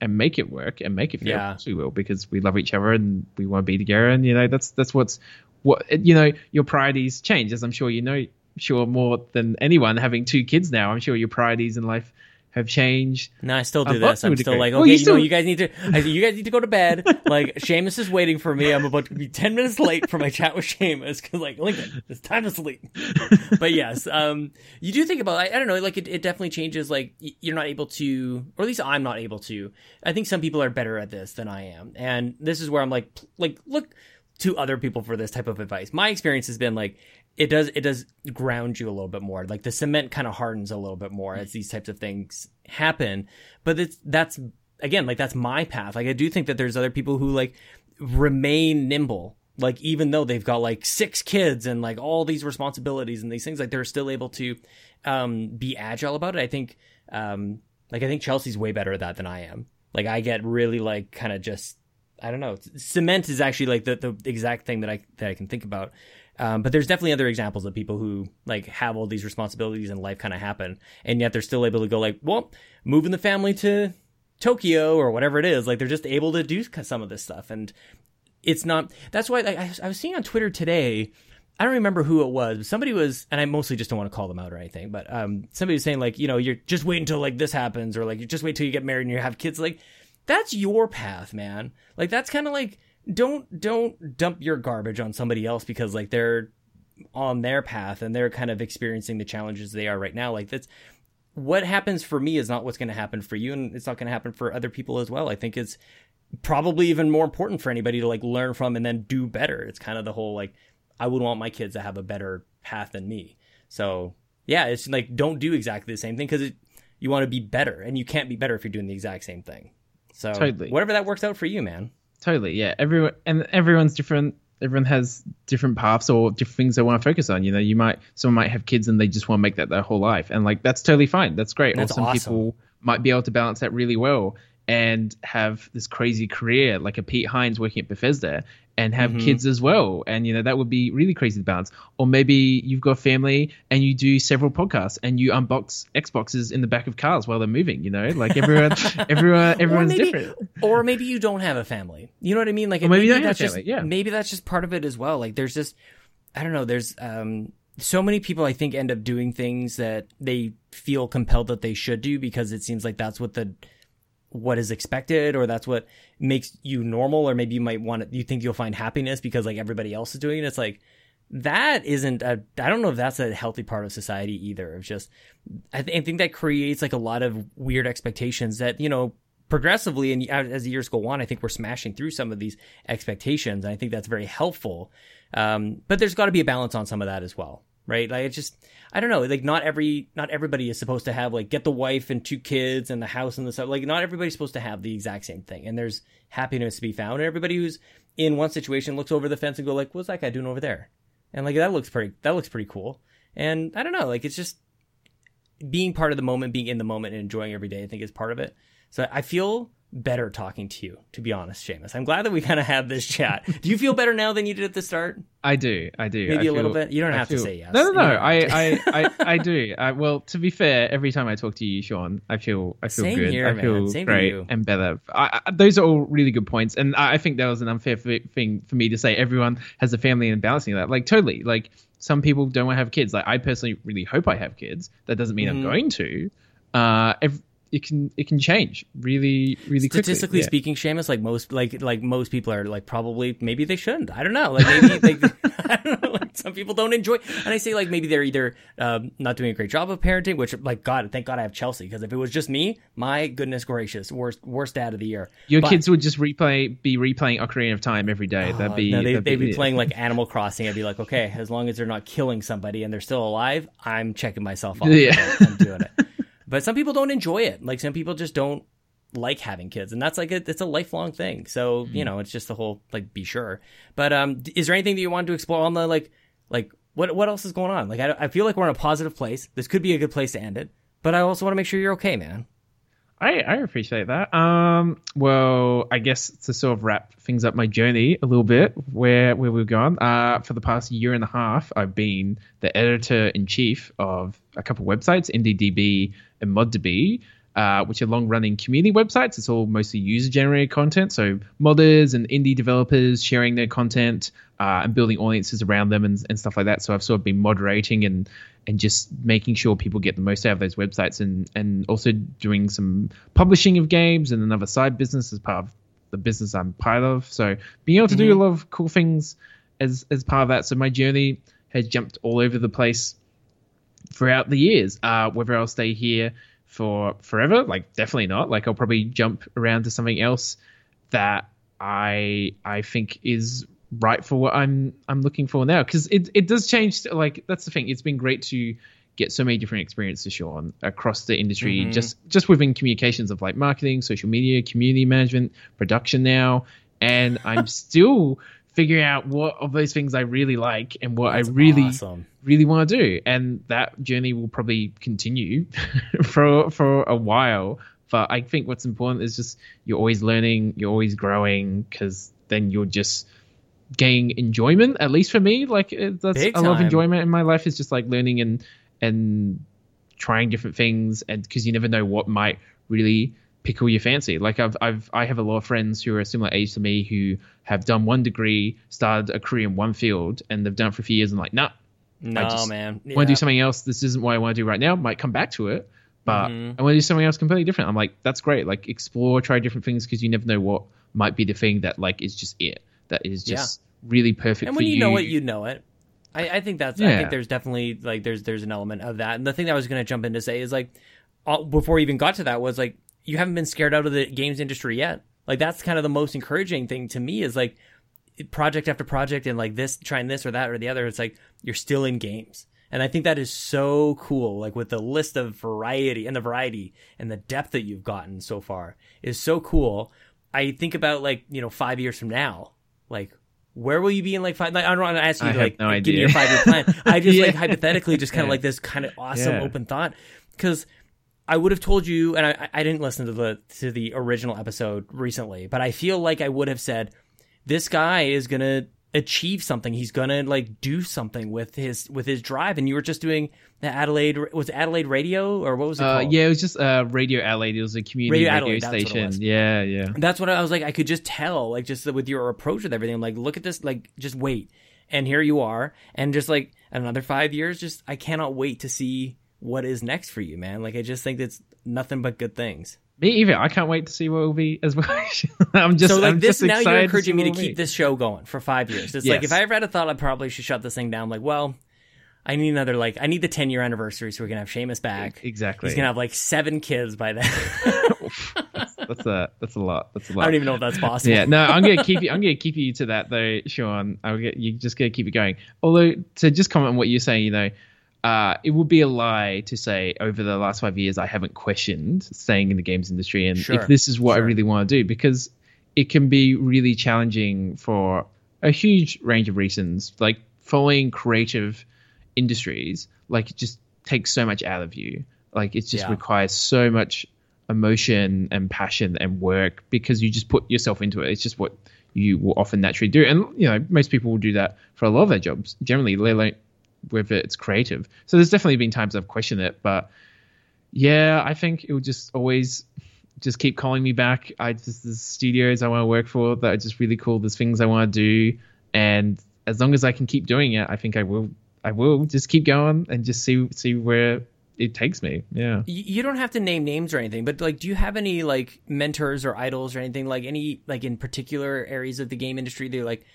and make it work and make it fit. Yeah. We will because we love each other and we want to be together, and you know that's that's what's what you know your priorities change, as I'm sure you know. Sure, more than anyone having two kids now, I'm sure your priorities in life have changed. No, I still do lot this. I'm still like, okay, Well, you you, know, you guys need to, I, you guys need to go to bed. like, Seamus is waiting for me. I'm about to be ten minutes late for my chat with Seamus because, like, Lincoln, it's time to sleep. but yes, um, you do think about, I, I don't know, like, it, it definitely changes. Like, you're not able to, or at least I'm not able to. I think some people are better at this than I am, and this is where I'm like, like, look to other people for this type of advice. My experience has been like, it does it does ground you a little bit more. Like the cement kind of hardens a little bit more as these types of things happen. But it's that's again, like that's my path. Like I do think that there's other people who like remain nimble. Like even though they've got like six kids and like all these responsibilities and these things, like they're still able to um, be agile about it. I think, um, like I think Chelsea's way better at that than I am. Like I get really like kind of just I don't know. Cement is actually like the, the exact thing that I that I can think about. Um, but there's definitely other examples of people who like have all these responsibilities and life kind of happen, and yet they're still able to go like, well, moving the family to Tokyo or whatever it is. Like they're just able to do some of this stuff, and it's not. That's why I, I was seeing on Twitter today. I don't remember who it was, but somebody was, and I mostly just don't want to call them out or anything, but um, somebody was saying like, you know, you're just wait until like this happens, or like you just wait till you get married and you have kids. Like that's your path, man. Like that's kind of like don't don't dump your garbage on somebody else because like they're on their path and they're kind of experiencing the challenges they are right now. Like that's what happens for me is not what's going to happen for you, and it's not going to happen for other people as well. I think it's probably even more important for anybody to like learn from and then do better. It's kind of the whole like I would want my kids to have a better path than me. So yeah, it's like don't do exactly the same thing because you want to be better, and you can't be better if you're doing the exact same thing. So totally. whatever that works out for you, man. Totally, yeah. Everyone and everyone's different. Everyone has different paths or different things they want to focus on. You know, you might someone might have kids and they just want to make that their whole life, and like that's totally fine. That's great. That's or some awesome. people might be able to balance that really well and have this crazy career like a Pete Hines working at Bethesda and have mm-hmm. kids as well. And you know that would be really crazy to balance. Or maybe you've got family and you do several podcasts and you unbox Xboxes in the back of cars while they're moving. You know, like everyone, everyone, everyone's maybe, different. Or maybe you don't have a family. You know what I mean? Like or maybe, maybe that's just family. yeah. maybe that's just part of it as well. Like there's just I don't know. There's um so many people I think end up doing things that they feel compelled that they should do because it seems like that's what the what is expected or that's what makes you normal or maybe you might want to, you think you'll find happiness because like everybody else is doing it. It's like that isn't a i don't know if that's a healthy part of society either. It's just I, th- I think that creates like a lot of weird expectations that you know progressively and as the years go on i think we're smashing through some of these expectations and i think that's very helpful. Um, but there's got to be a balance on some of that as well right? Like it's just I don't know, like not every not everybody is supposed to have like get the wife and two kids and the house and the stuff. Like not everybody's supposed to have the exact same thing. And there's happiness to be found. And everybody who's in one situation looks over the fence and go like, "What's that guy doing over there?" And like that looks pretty that looks pretty cool. And I don't know, like it's just being part of the moment, being in the moment and enjoying every day, I think is part of it. So I feel better talking to you, to be honest, Seamus. I'm glad that we kind of had this chat. do you feel better now than you did at the start? I do. I do. Maybe I a feel, little bit. You don't I have feel, to say yes. No, no, no. I, I, I, I, do. I, well, to be fair, every time I talk to you, Sean, I feel, I feel Same good. Here, I feel man. Same great and better. Those are all really good points, and I think that was an unfair thing for me to say. Everyone has a family and balancing that. Like totally. Like some people don't want to have kids. Like I personally really hope I have kids. That doesn't mean mm-hmm. I'm going to. Uh, every, it can it can change really really quickly. statistically quickly. speaking Seamus like most like like most people are like probably maybe they shouldn't. I don't know. Like maybe they, I don't know. Like some people don't enjoy and I say like maybe they're either um, not doing a great job of parenting which like God thank God I have Chelsea because if it was just me my goodness gracious worst worst dad of the year. Your but, kids would just replay be replaying Ocarina of Time every day. That'd be no, they, would they'd be, be playing like Animal Crossing. I'd be like okay as long as they're not killing somebody and they're still alive I'm checking myself off yeah. I'm doing it but some people don't enjoy it. Like some people just don't like having kids, and that's like a, it's a lifelong thing. So mm. you know, it's just the whole like be sure. But um, is there anything that you wanted to explore on the like like what what else is going on? Like I I feel like we're in a positive place. This could be a good place to end it. But I also want to make sure you're okay, man. I, I appreciate that. Um, well, I guess to sort of wrap things up my journey a little bit, where where we've gone. Uh, for the past year and a half, I've been the editor in chief of a couple websites, IndieDB and ModDB, uh, which are long running community websites. It's all mostly user generated content. So modders and indie developers sharing their content uh, and building audiences around them and, and stuff like that. So I've sort of been moderating and and just making sure people get the most out of those websites and and also doing some publishing of games and another side business as part of the business I'm part of. So being able to mm-hmm. do a lot of cool things as as part of that. So my journey has jumped all over the place throughout the years. Uh, whether I'll stay here for forever, like definitely not. Like I'll probably jump around to something else that I I think is right for what I'm I'm looking for now because it it does change. Like that's the thing. It's been great to get so many different experiences, Sean, across the industry, Mhm. just just within communications of like marketing, social media, community management, production now, and I'm still figuring out what of those things I really like and what That's I really awesome. really want to do and that journey will probably continue for for a while but i think what's important is just you're always learning you're always growing because then you're just gaining enjoyment at least for me like it, that's Big a lot of time. enjoyment in my life is just like learning and and trying different things and because you never know what might really pickle your fancy like i've i've i have a lot of friends who are a similar age to me who have done one degree started a career in one field and they've done it for a few years and like nah No, just man. want to do something else. This isn't what I want to do right now. Might come back to it, but Mhm. I want to do something else completely different. I'm like, that's great. Like explore, try different things because you never know what might be the thing that like is just it. That is Yeah. just really perfect and when you, know it, you know it. I, I think that's. I think there's definitely like there's there's an element of that. And the thing that I was going to jump in to say is like, all, before we even got to that was like you haven't been scared out of the games industry yet. Like that's kind of the most encouraging thing to me is like project after project and like this trying this or that or the other. It's like you're still in games. And I think that is so cool. Like with the list of variety and the variety and the depth that you've gotten so far is so cool. I think about like, you know, five years from now, like where will you be in like five? Like, I don't want to ask you to like no give me your five year plan. I just like hypothetically just kind of Yeah. like this kind of awesome Yeah. open thought because I would have told you, and I, I didn't listen to the to the original episode recently, but I feel like I would have said this guy is gonna achieve something. He's gonna like do something with his with his drive. And you were just doing the Adelaide was it Adelaide Radio or what was it Uh, called? yeah, it was just uh, Radio Adelaide. It was a community Radio radio, Adelaide, that's what it station. Yeah, yeah. That's what I was like. I could just tell, like, just with your approach with everything. I'm like, look at this, like, just wait. And here you are. And just like another five years, just, I cannot wait to see what is next for you, man. Like, I just think it's nothing but good things. Me either. I can't wait to see what will be as well. I'm just so, like, I'm this, just now you're encouraging me to keep be. this show going for five years. It's like, if I ever had a thought, I probably should shut this thing down. Like, well, I need another, like, I need the 10 year anniversary so we can have Seamus back. Exactly. He's going to have like seven kids by then. That's a that's a lot. That's a lot. I don't even know if that's possible. yeah, no, I'm gonna keep you. I'm gonna keep you to that though, Sean. I'll get you. Just gonna keep it going. Although to just comment on what you're saying, you know, uh, it would be a lie to say over the last five years I haven't questioned staying in the games industry and Sure, if this is what sure. I really want to do because it can be really challenging for a huge range of reasons. Like following creative industries, like it just takes so much out of you. Like it just Yeah. requires so much emotion and passion and work because you just put yourself into it. It's just what you will often naturally do. And you know, most people will do that for a lot of their jobs, generally, let alone whether it's creative. So there's definitely been times I've questioned it, but yeah, I think it will just always just keep calling me back. I just there's studios I want to work for that are just really cool. There's things I want to do, and as long as I can keep doing it, I think I will. I will just keep going and just see see where it takes me. Yeah. You don't have to name names or anything, but like, do you have any like mentors or idols or anything like any like in particular areas of the game industry that like,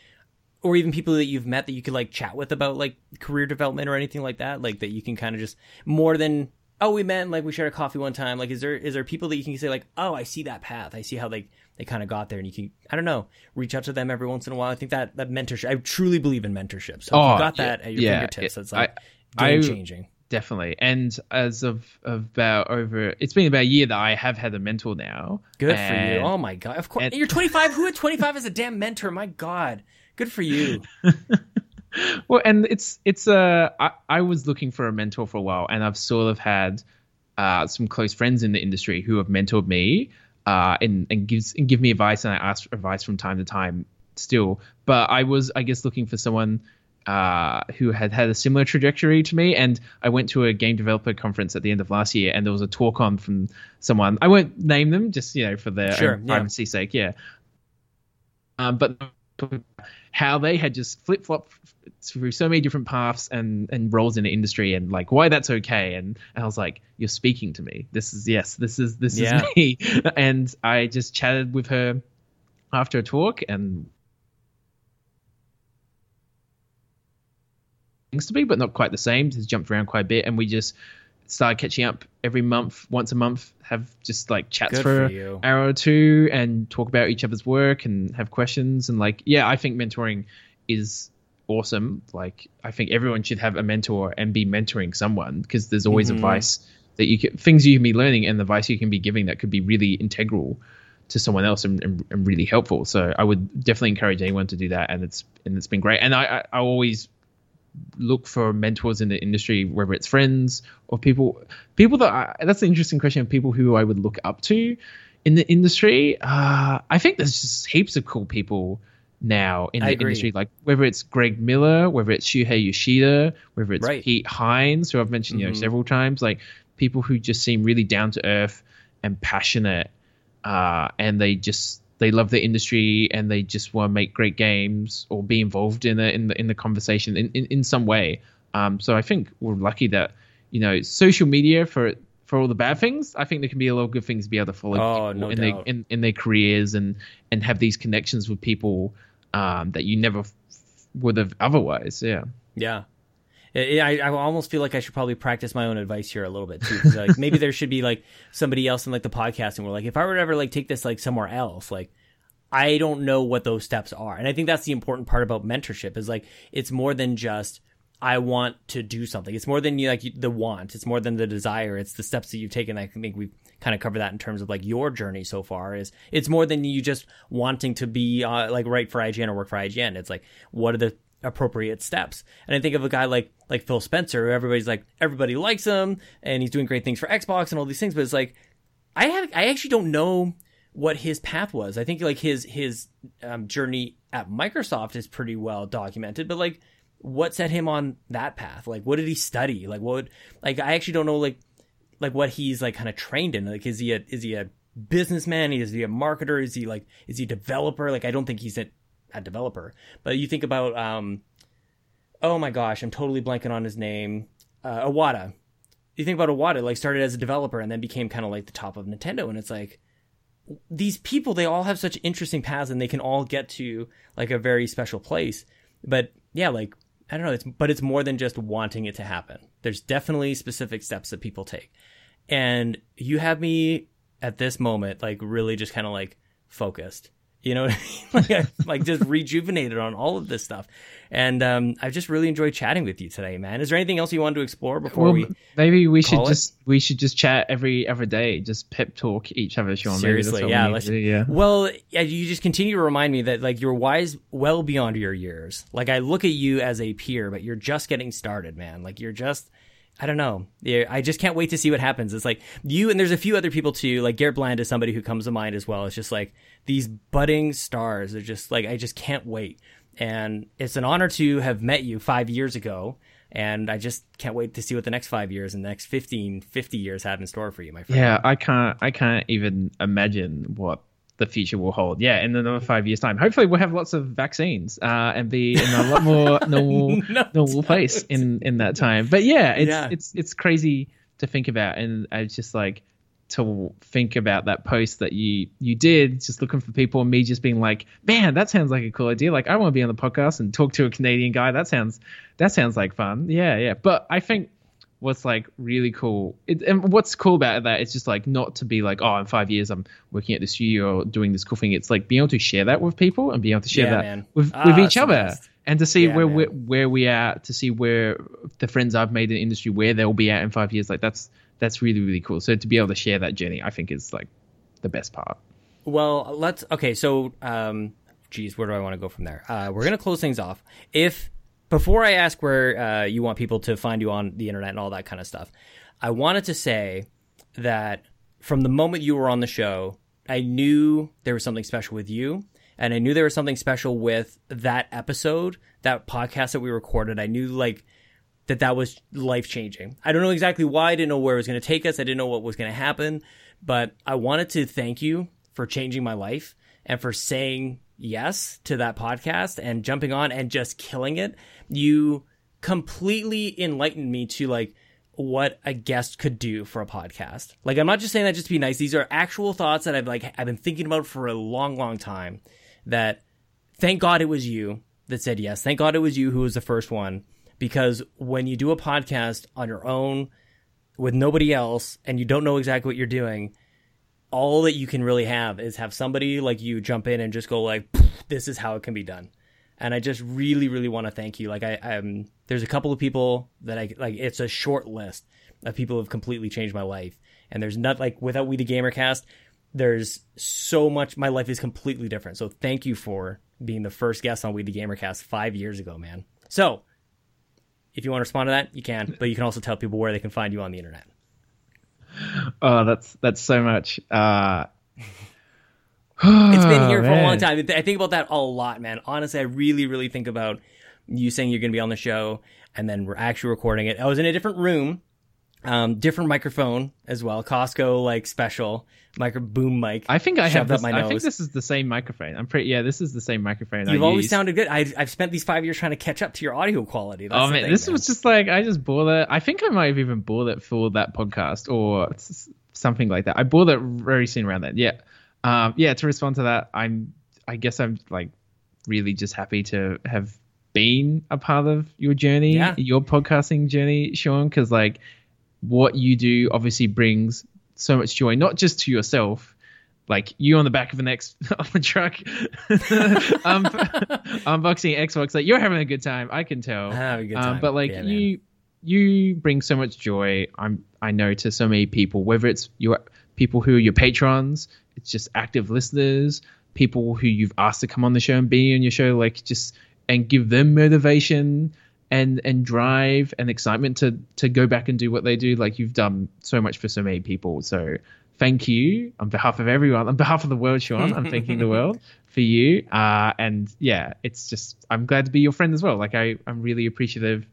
or even people that you've met that you could like chat with about like career development or anything like that, like that you can kind of just more than oh we met and, like we shared a coffee one time. Like, is there is there people that you can say like oh I see that path, I see how they they kind of got there, and you can I don't know reach out to them every once in a while. I think that that mentorship, I truly believe in mentorship. So if Oh, you got yeah, that at your yeah, fingertips, it- it's like game changing Definitely. And as of, of about over, it's been about a year that I have had a mentor now. Good for you. Oh my god. Of course. and- You're 25. Who at 25 is a damn mentor? My god. Good for you. Well, and it's it's uh, I, I was looking for a mentor for a while, and I've sort of had uh, some close friends in the industry who have mentored me uh, and and gives and give me advice, and I ask advice from time to time still. But I was, I guess, looking for someone uh, who had had a similar trajectory to me, and I went to a game developer conference at the end of last year, and there was a talk on from someone. I won't name them, just you know, for their Sure, own yeah. privacy sake, yeah. Um, but how they had just flip flopped through so many different paths and and roles in the industry and like why that's okay. And, and I was like you're speaking to me. This is yes this is this Yeah. is me. And I just chatted with her after a talk and things to be but not quite the same. Has jumped around quite a bit. And we just started catching up every month once a month have just like chats Good for for you. hour or two and talk about each other's work and have questions and like yeah i think mentoring is awesome. Like I think everyone should have a mentor and be mentoring someone because there's always Mhm. advice that you can, things you can be learning and advice you can be giving that could be really integral to someone else and, and, and really helpful. So I would definitely encourage anyone to do that, and it's and it's been great. And I I, I always look for mentors in the industry, whether it's friends or people people that I, that's an interesting question. Of people who I would look up to in the industry. Uh, I think there's just heaps of cool people now in I the agree. industry, like whether it's Greg Miller, whether it's Shuhei Yoshida, whether it's Right. Pete Hines, who I've mentioned you know Mhm. several times, like people who just seem really down to earth and passionate, uh, and they just they love the industry and they just want to make great games or be involved in the in the in the conversation in, in, in some way. Um, so I think we're lucky that you know social media for for all the bad things. I think there can be a lot of good things to be able to follow Oh, no in their in, in their careers and and have these connections with people um, that you never f- would have otherwise. Yeah. Yeah. I, I almost feel like I should probably practice my own advice here a little bit too. like maybe there should be like somebody else in like the podcasting where like if I were to ever like take this like somewhere else, like I don't know what those steps are. And I think that's the important part about mentorship is like it's more than just I want to do something. It's more than you like the want. It's more than the desire. It's the steps that you've taken. I think we've kind of covered that in terms of like your journey so far. Is it's more than you just wanting to be uh, like write for IGN or work for IGN. It's like what are the appropriate steps? And I think of a guy like like Phil Spencer, who everybody's like everybody likes him and he's doing great things for Xbox and all these things. But it's like I have I actually don't know what his path was. I think like his his um, journey at Microsoft is pretty well documented, but like what set him on that path? Like what did he study? Like what like I actually don't know like like what he's like kind of trained in. Like is he a is he a businessman? Is he a marketer? Is he like is he a developer? Like I don't think he's a, a developer. But you think about um oh my gosh, I'm totally blanking on his name. Uh, Iwata. You think about Iwata, like started as a developer and then became kind of like the top of Nintendo, and it's like these people they all have such interesting paths and they can all get to like a very special place. But yeah, like I don't know, it's but it's more than just wanting it to happen. There's definitely specific steps that people take. And you have me at this moment like really just kind of like focused. You know what I mean? Like, I, like just rejuvenated on all of this stuff. And um, I've just really enjoyed chatting with you today, man. Is there anything else you wanted to explore before Well, we? maybe we should it? just we should just chat every every day, just pep talk each other, Sean. Seriously, we yeah, let's- do, yeah. Well, yeah, you just continue to remind me that like you're wise well beyond your years. Like I look at you as a peer, but you're just getting started, man. Like you're just I don't know. I just can't wait to see what happens. It's like you and there's a few other people too. Like Garrett Bland is somebody who comes to mind as well. It's just like these budding stars. They're just like I just can't wait. And it's an honor to have met you five years ago. And I just can't wait to see what the next five years and the next 15, 50 years have in store for you, my friend. Yeah, I can't I can't even imagine what the future will hold. Yeah, in another five years' time, hopefully we'll have lots of vaccines uh, and be in a lot more normal No normal place in in that time. But yeah, it's Yeah. it's it's crazy to think about, and I just like to think about that post that you you did, just looking for people, and me just being like, man, that sounds like a cool idea. Like I want to be on the podcast and talk to a Canadian guy. That sounds that sounds like fun. Yeah, yeah. But I think what's like really cool it, and what's cool about that is just like not to be like oh in five years i'm working at the studio or doing this cool thing it's like being able to share that with people and being able to share Yeah, that man. with, Ah, with it's each other and to see Yeah, where we're where we are to see where the friends i've made in the industry where they'll be at in five years like that's that's really really cool so to be able to share that journey i think is like the best part Well, let's okay. So, um, geez, where do I want to go from there? Uh, we're gonna close things off. If before I ask where uh, you want people to find you on the internet and all that kind of stuff, I wanted to say that from the moment you were on the show, I knew there was something special with you, and I knew there was something special with that episode, that podcast that we recorded. I knew like that that was life changing. I don't know exactly why. I didn't know where it was going to take us. I didn't know what was going to happen, but I wanted to thank you for changing my life and for saying yes to that podcast and jumping on and just killing it. You completely enlightened me to like what a guest could do for a podcast. Like I'm not just saying that just to be nice. These are actual thoughts that I've like I've been thinking about for a long long time that thank God it was you that said yes. Thank God it was you who was the first one. Because when you do a podcast on your own with nobody else and you don't know exactly what you're doing, all that you can really have is have somebody like you jump in and just go like, this is how it can be done. and I just really, really want to thank you. Like I, I'm, there's a couple of people that I like. It's a short list of people who have completely changed my life, and there's not like without We the Gamercast, there's so much. My life is completely different. So thank you for being the first guest on We the Gamercast five years ago, man. So if you want to respond to that, you can, but you can also tell people where they can find you on the internet. Oh, that's that's so much. Uh, it's been here for a long time. I think about that a lot, man. Honestly, I really, really think about you saying you're going to be on the show and then we're actually recording it. I was in a different room, um, different microphone as well. Costco like special micro boom mic. I think I have this, I think this is the same microphone. I'm pretty. Yeah, this is the same microphone. You've I always used. sounded good. I, I've spent these five years trying to catch up to your audio quality. That's Oh the man, thing, this man. was just like I just bought it. I think I might have even bought it for that podcast or something like that. I bought it very soon around that. Yeah, um, yeah. To respond to that, I'm. I guess I'm like really just happy to have been a part of your journey, Yeah. your podcasting journey, Sean. Because like what you do obviously brings so much joy, not just to yourself. Like you on the back of an X of a truck, um, unboxing Xbox. Like you're having a good time. I can tell. Have a good Um, but like Yeah, man. you, you bring so much joy. I'm I know to so many people. Whether it's your people who are your patrons, it's just active listeners, people who you've asked to come on the show and be on your show, like just and give them motivation and and drive and excitement to to go back and do what they do. Like you've done so much for so many people. So thank you on behalf of everyone, on behalf of the world, Sean. I'm thanking the world for you. Uh, and yeah, it's just I'm glad to be your friend as well. Like I I'm really appreciative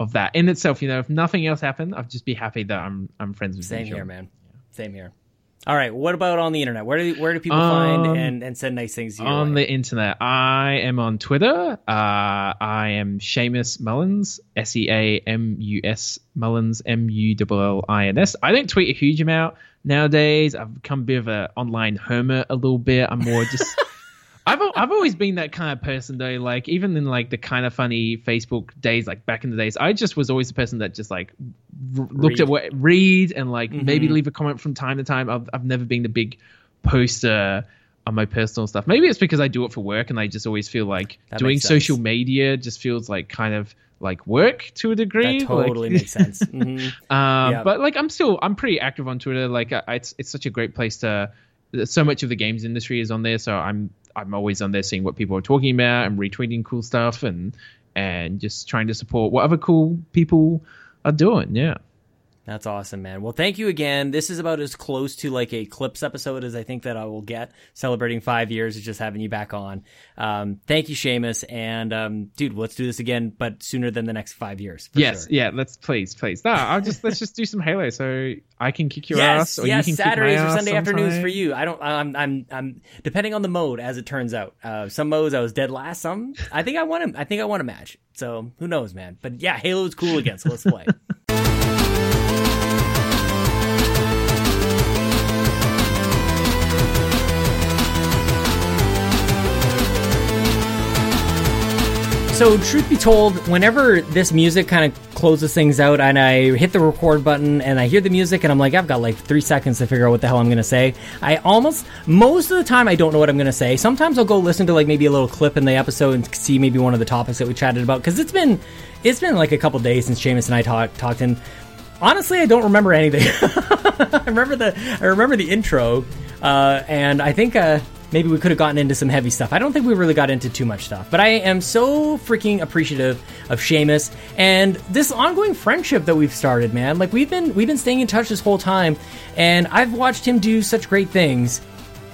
of that in itself. You know, if nothing else happened, I'd just be happy that I'm I'm friends with you. Same you. here, Sean. man. Same here. All right. What about on the internet? Where do where do people Um, find and, and send nice things to you? on the internet. I am on Twitter. Uh, I am Seamus Mullins, S E A M U S Mullins, M U L L I N S. I don't tweet a huge amount nowadays. I've become a bit of an online hermit a little bit. I'm more just. I've I've always been that kind of person though. Like even in like the Kinda Funny Facebook days, like back in the days, I just was always the person that just like r- looked at what read and like maybe Mhm. leave a comment from time to time. I've I've never been the big poster on my personal stuff. Maybe it's because I do it for work and I just always feel like That doing social media just feels like kind of like work to a degree. that Like- totally makes sense. hmm um, Yeah. But like, I'm still I'm pretty active on Twitter. Like, I, it's it's such a great place to. So much of the games industry is on there, so I'm I'm always on there seeing what people are talking about and retweeting cool stuff and and just trying to support what other cool people are doing. Yeah. That's awesome, man. Well, thank you again. This is about as close to like a clips episode as I think that I will get celebrating five years of just having you back on. Um, thank you, Seamus. And, um, dude, let's do this again, but sooner than the next five years. for yes. sure. Yeah. Let's please, please. No, I'll just let's just do some Halo so I can kick your Yes, ass or yes, you can Saturdays or Sunday afternoons for you. I don't. I'm. I'm. I'm. Depending on the mode, as it turns out. Uh, some modes I was dead last. Some I think I won. I think I want a match. So who knows, man? But yeah, Halo is cool again. So let's play. So, truth be told, whenever this music kind of closes things out and I hit the record button and I hear the music and I'm like, I've got like three seconds to figure out what the hell I'm going to say, I almost, most of the time, I don't know what I'm going to say. Sometimes I'll go listen to like maybe a little clip in the episode and see maybe one of the topics that we chatted about because it's been, it's been like a couple days since Seamus and I talked, talked and honestly, I don't remember anything. I remember the, I remember the intro uh, and I think, uh, maybe we could have gotten into some heavy stuff. I don't think we really got into too much stuff, but I am so freaking appreciative of Seamus and this ongoing friendship that we've started, man. Like we've been we've been staying in touch this whole time, and I've watched him do such great things.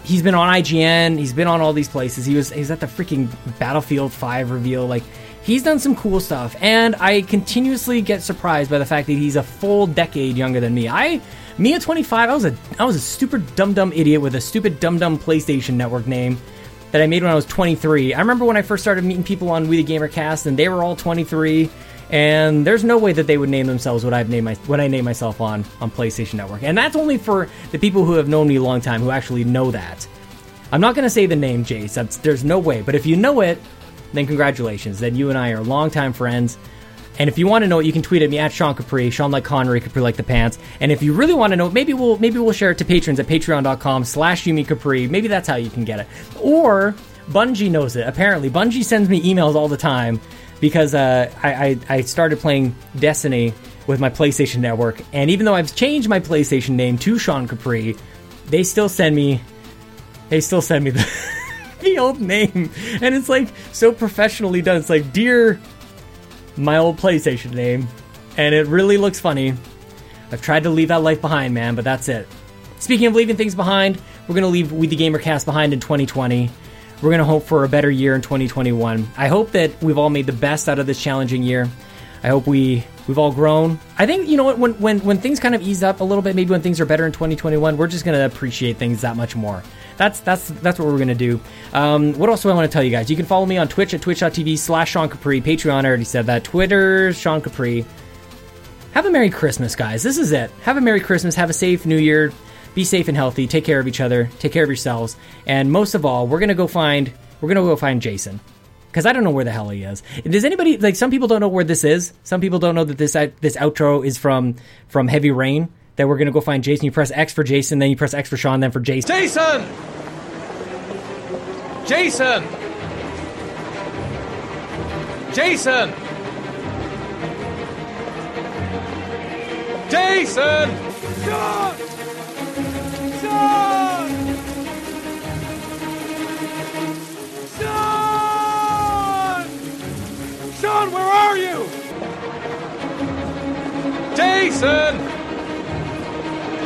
He's been on IGN, he's been on all these places. He was he's at the freaking Battlefield 5 reveal like He's done some cool stuff, and I continuously get surprised by the fact that he's a full decade younger than me. I me at 25, I was a I was a stupid dumb dumb idiot with a stupid dumb dumb PlayStation Network name that I made when I was 23. I remember when I first started meeting people on We the Gamercast, and they were all 23. And there's no way that they would name themselves what I've named my what I name myself on on PlayStation Network, and that's only for the people who have known me a long time who actually know that. I'm not going to say the name Jace. That's, there's no way. But if you know it, then congratulations. Then you and I are longtime friends. And if you want to know it, you can tweet at me at Sean Capri, Sean like Connery, Capri like the pants. And if you really want to know it, maybe we'll maybe we'll share it to patrons at patreon.com slash Yumi Capri. Maybe that's how you can get it. Or Bungie knows it. Apparently, Bungie sends me emails all the time because uh, I, I, I started playing Destiny with my PlayStation Network, and even though I've changed my PlayStation name to Sean Capri, they still send me they still send me the, the old name, and it's like so professionally done. It's like dear my old PlayStation name, and it really looks funny. I've tried to leave that life behind, man, but that's it. Speaking of leaving things behind, we're gonna leave We the Gamercast behind in 2020. We're gonna hope for a better year in 2021. I hope that we've all made the best out of this challenging year. I hope we we've all grown. I think you know what when when when things kind of ease up a little bit, maybe when things are better in 2021, we're just gonna appreciate things that much more. That's that's that's what we're gonna do. Um, what else do I want to tell you guys? You can follow me on Twitch at twitch.tv slash Sean Capri. Patreon, I already said that. Twitter, Sean Capri. Have a Merry Christmas, guys. This is it. Have a Merry Christmas. Have a safe New Year. Be safe and healthy. Take care of each other. Take care of yourselves. And most of all, we're gonna go find we're gonna go find Jason because I don't know where the hell he is. Does anybody like? Some people don't know where this is. Some people don't know that this this outro is from from Heavy Rain. That we're gonna go find Jason. You press X for Jason, then you press X for Sean, then for Jason. Jason! Jason! Jason! Jason! Sean! Sean! Sean! Sean, where are you? Jason!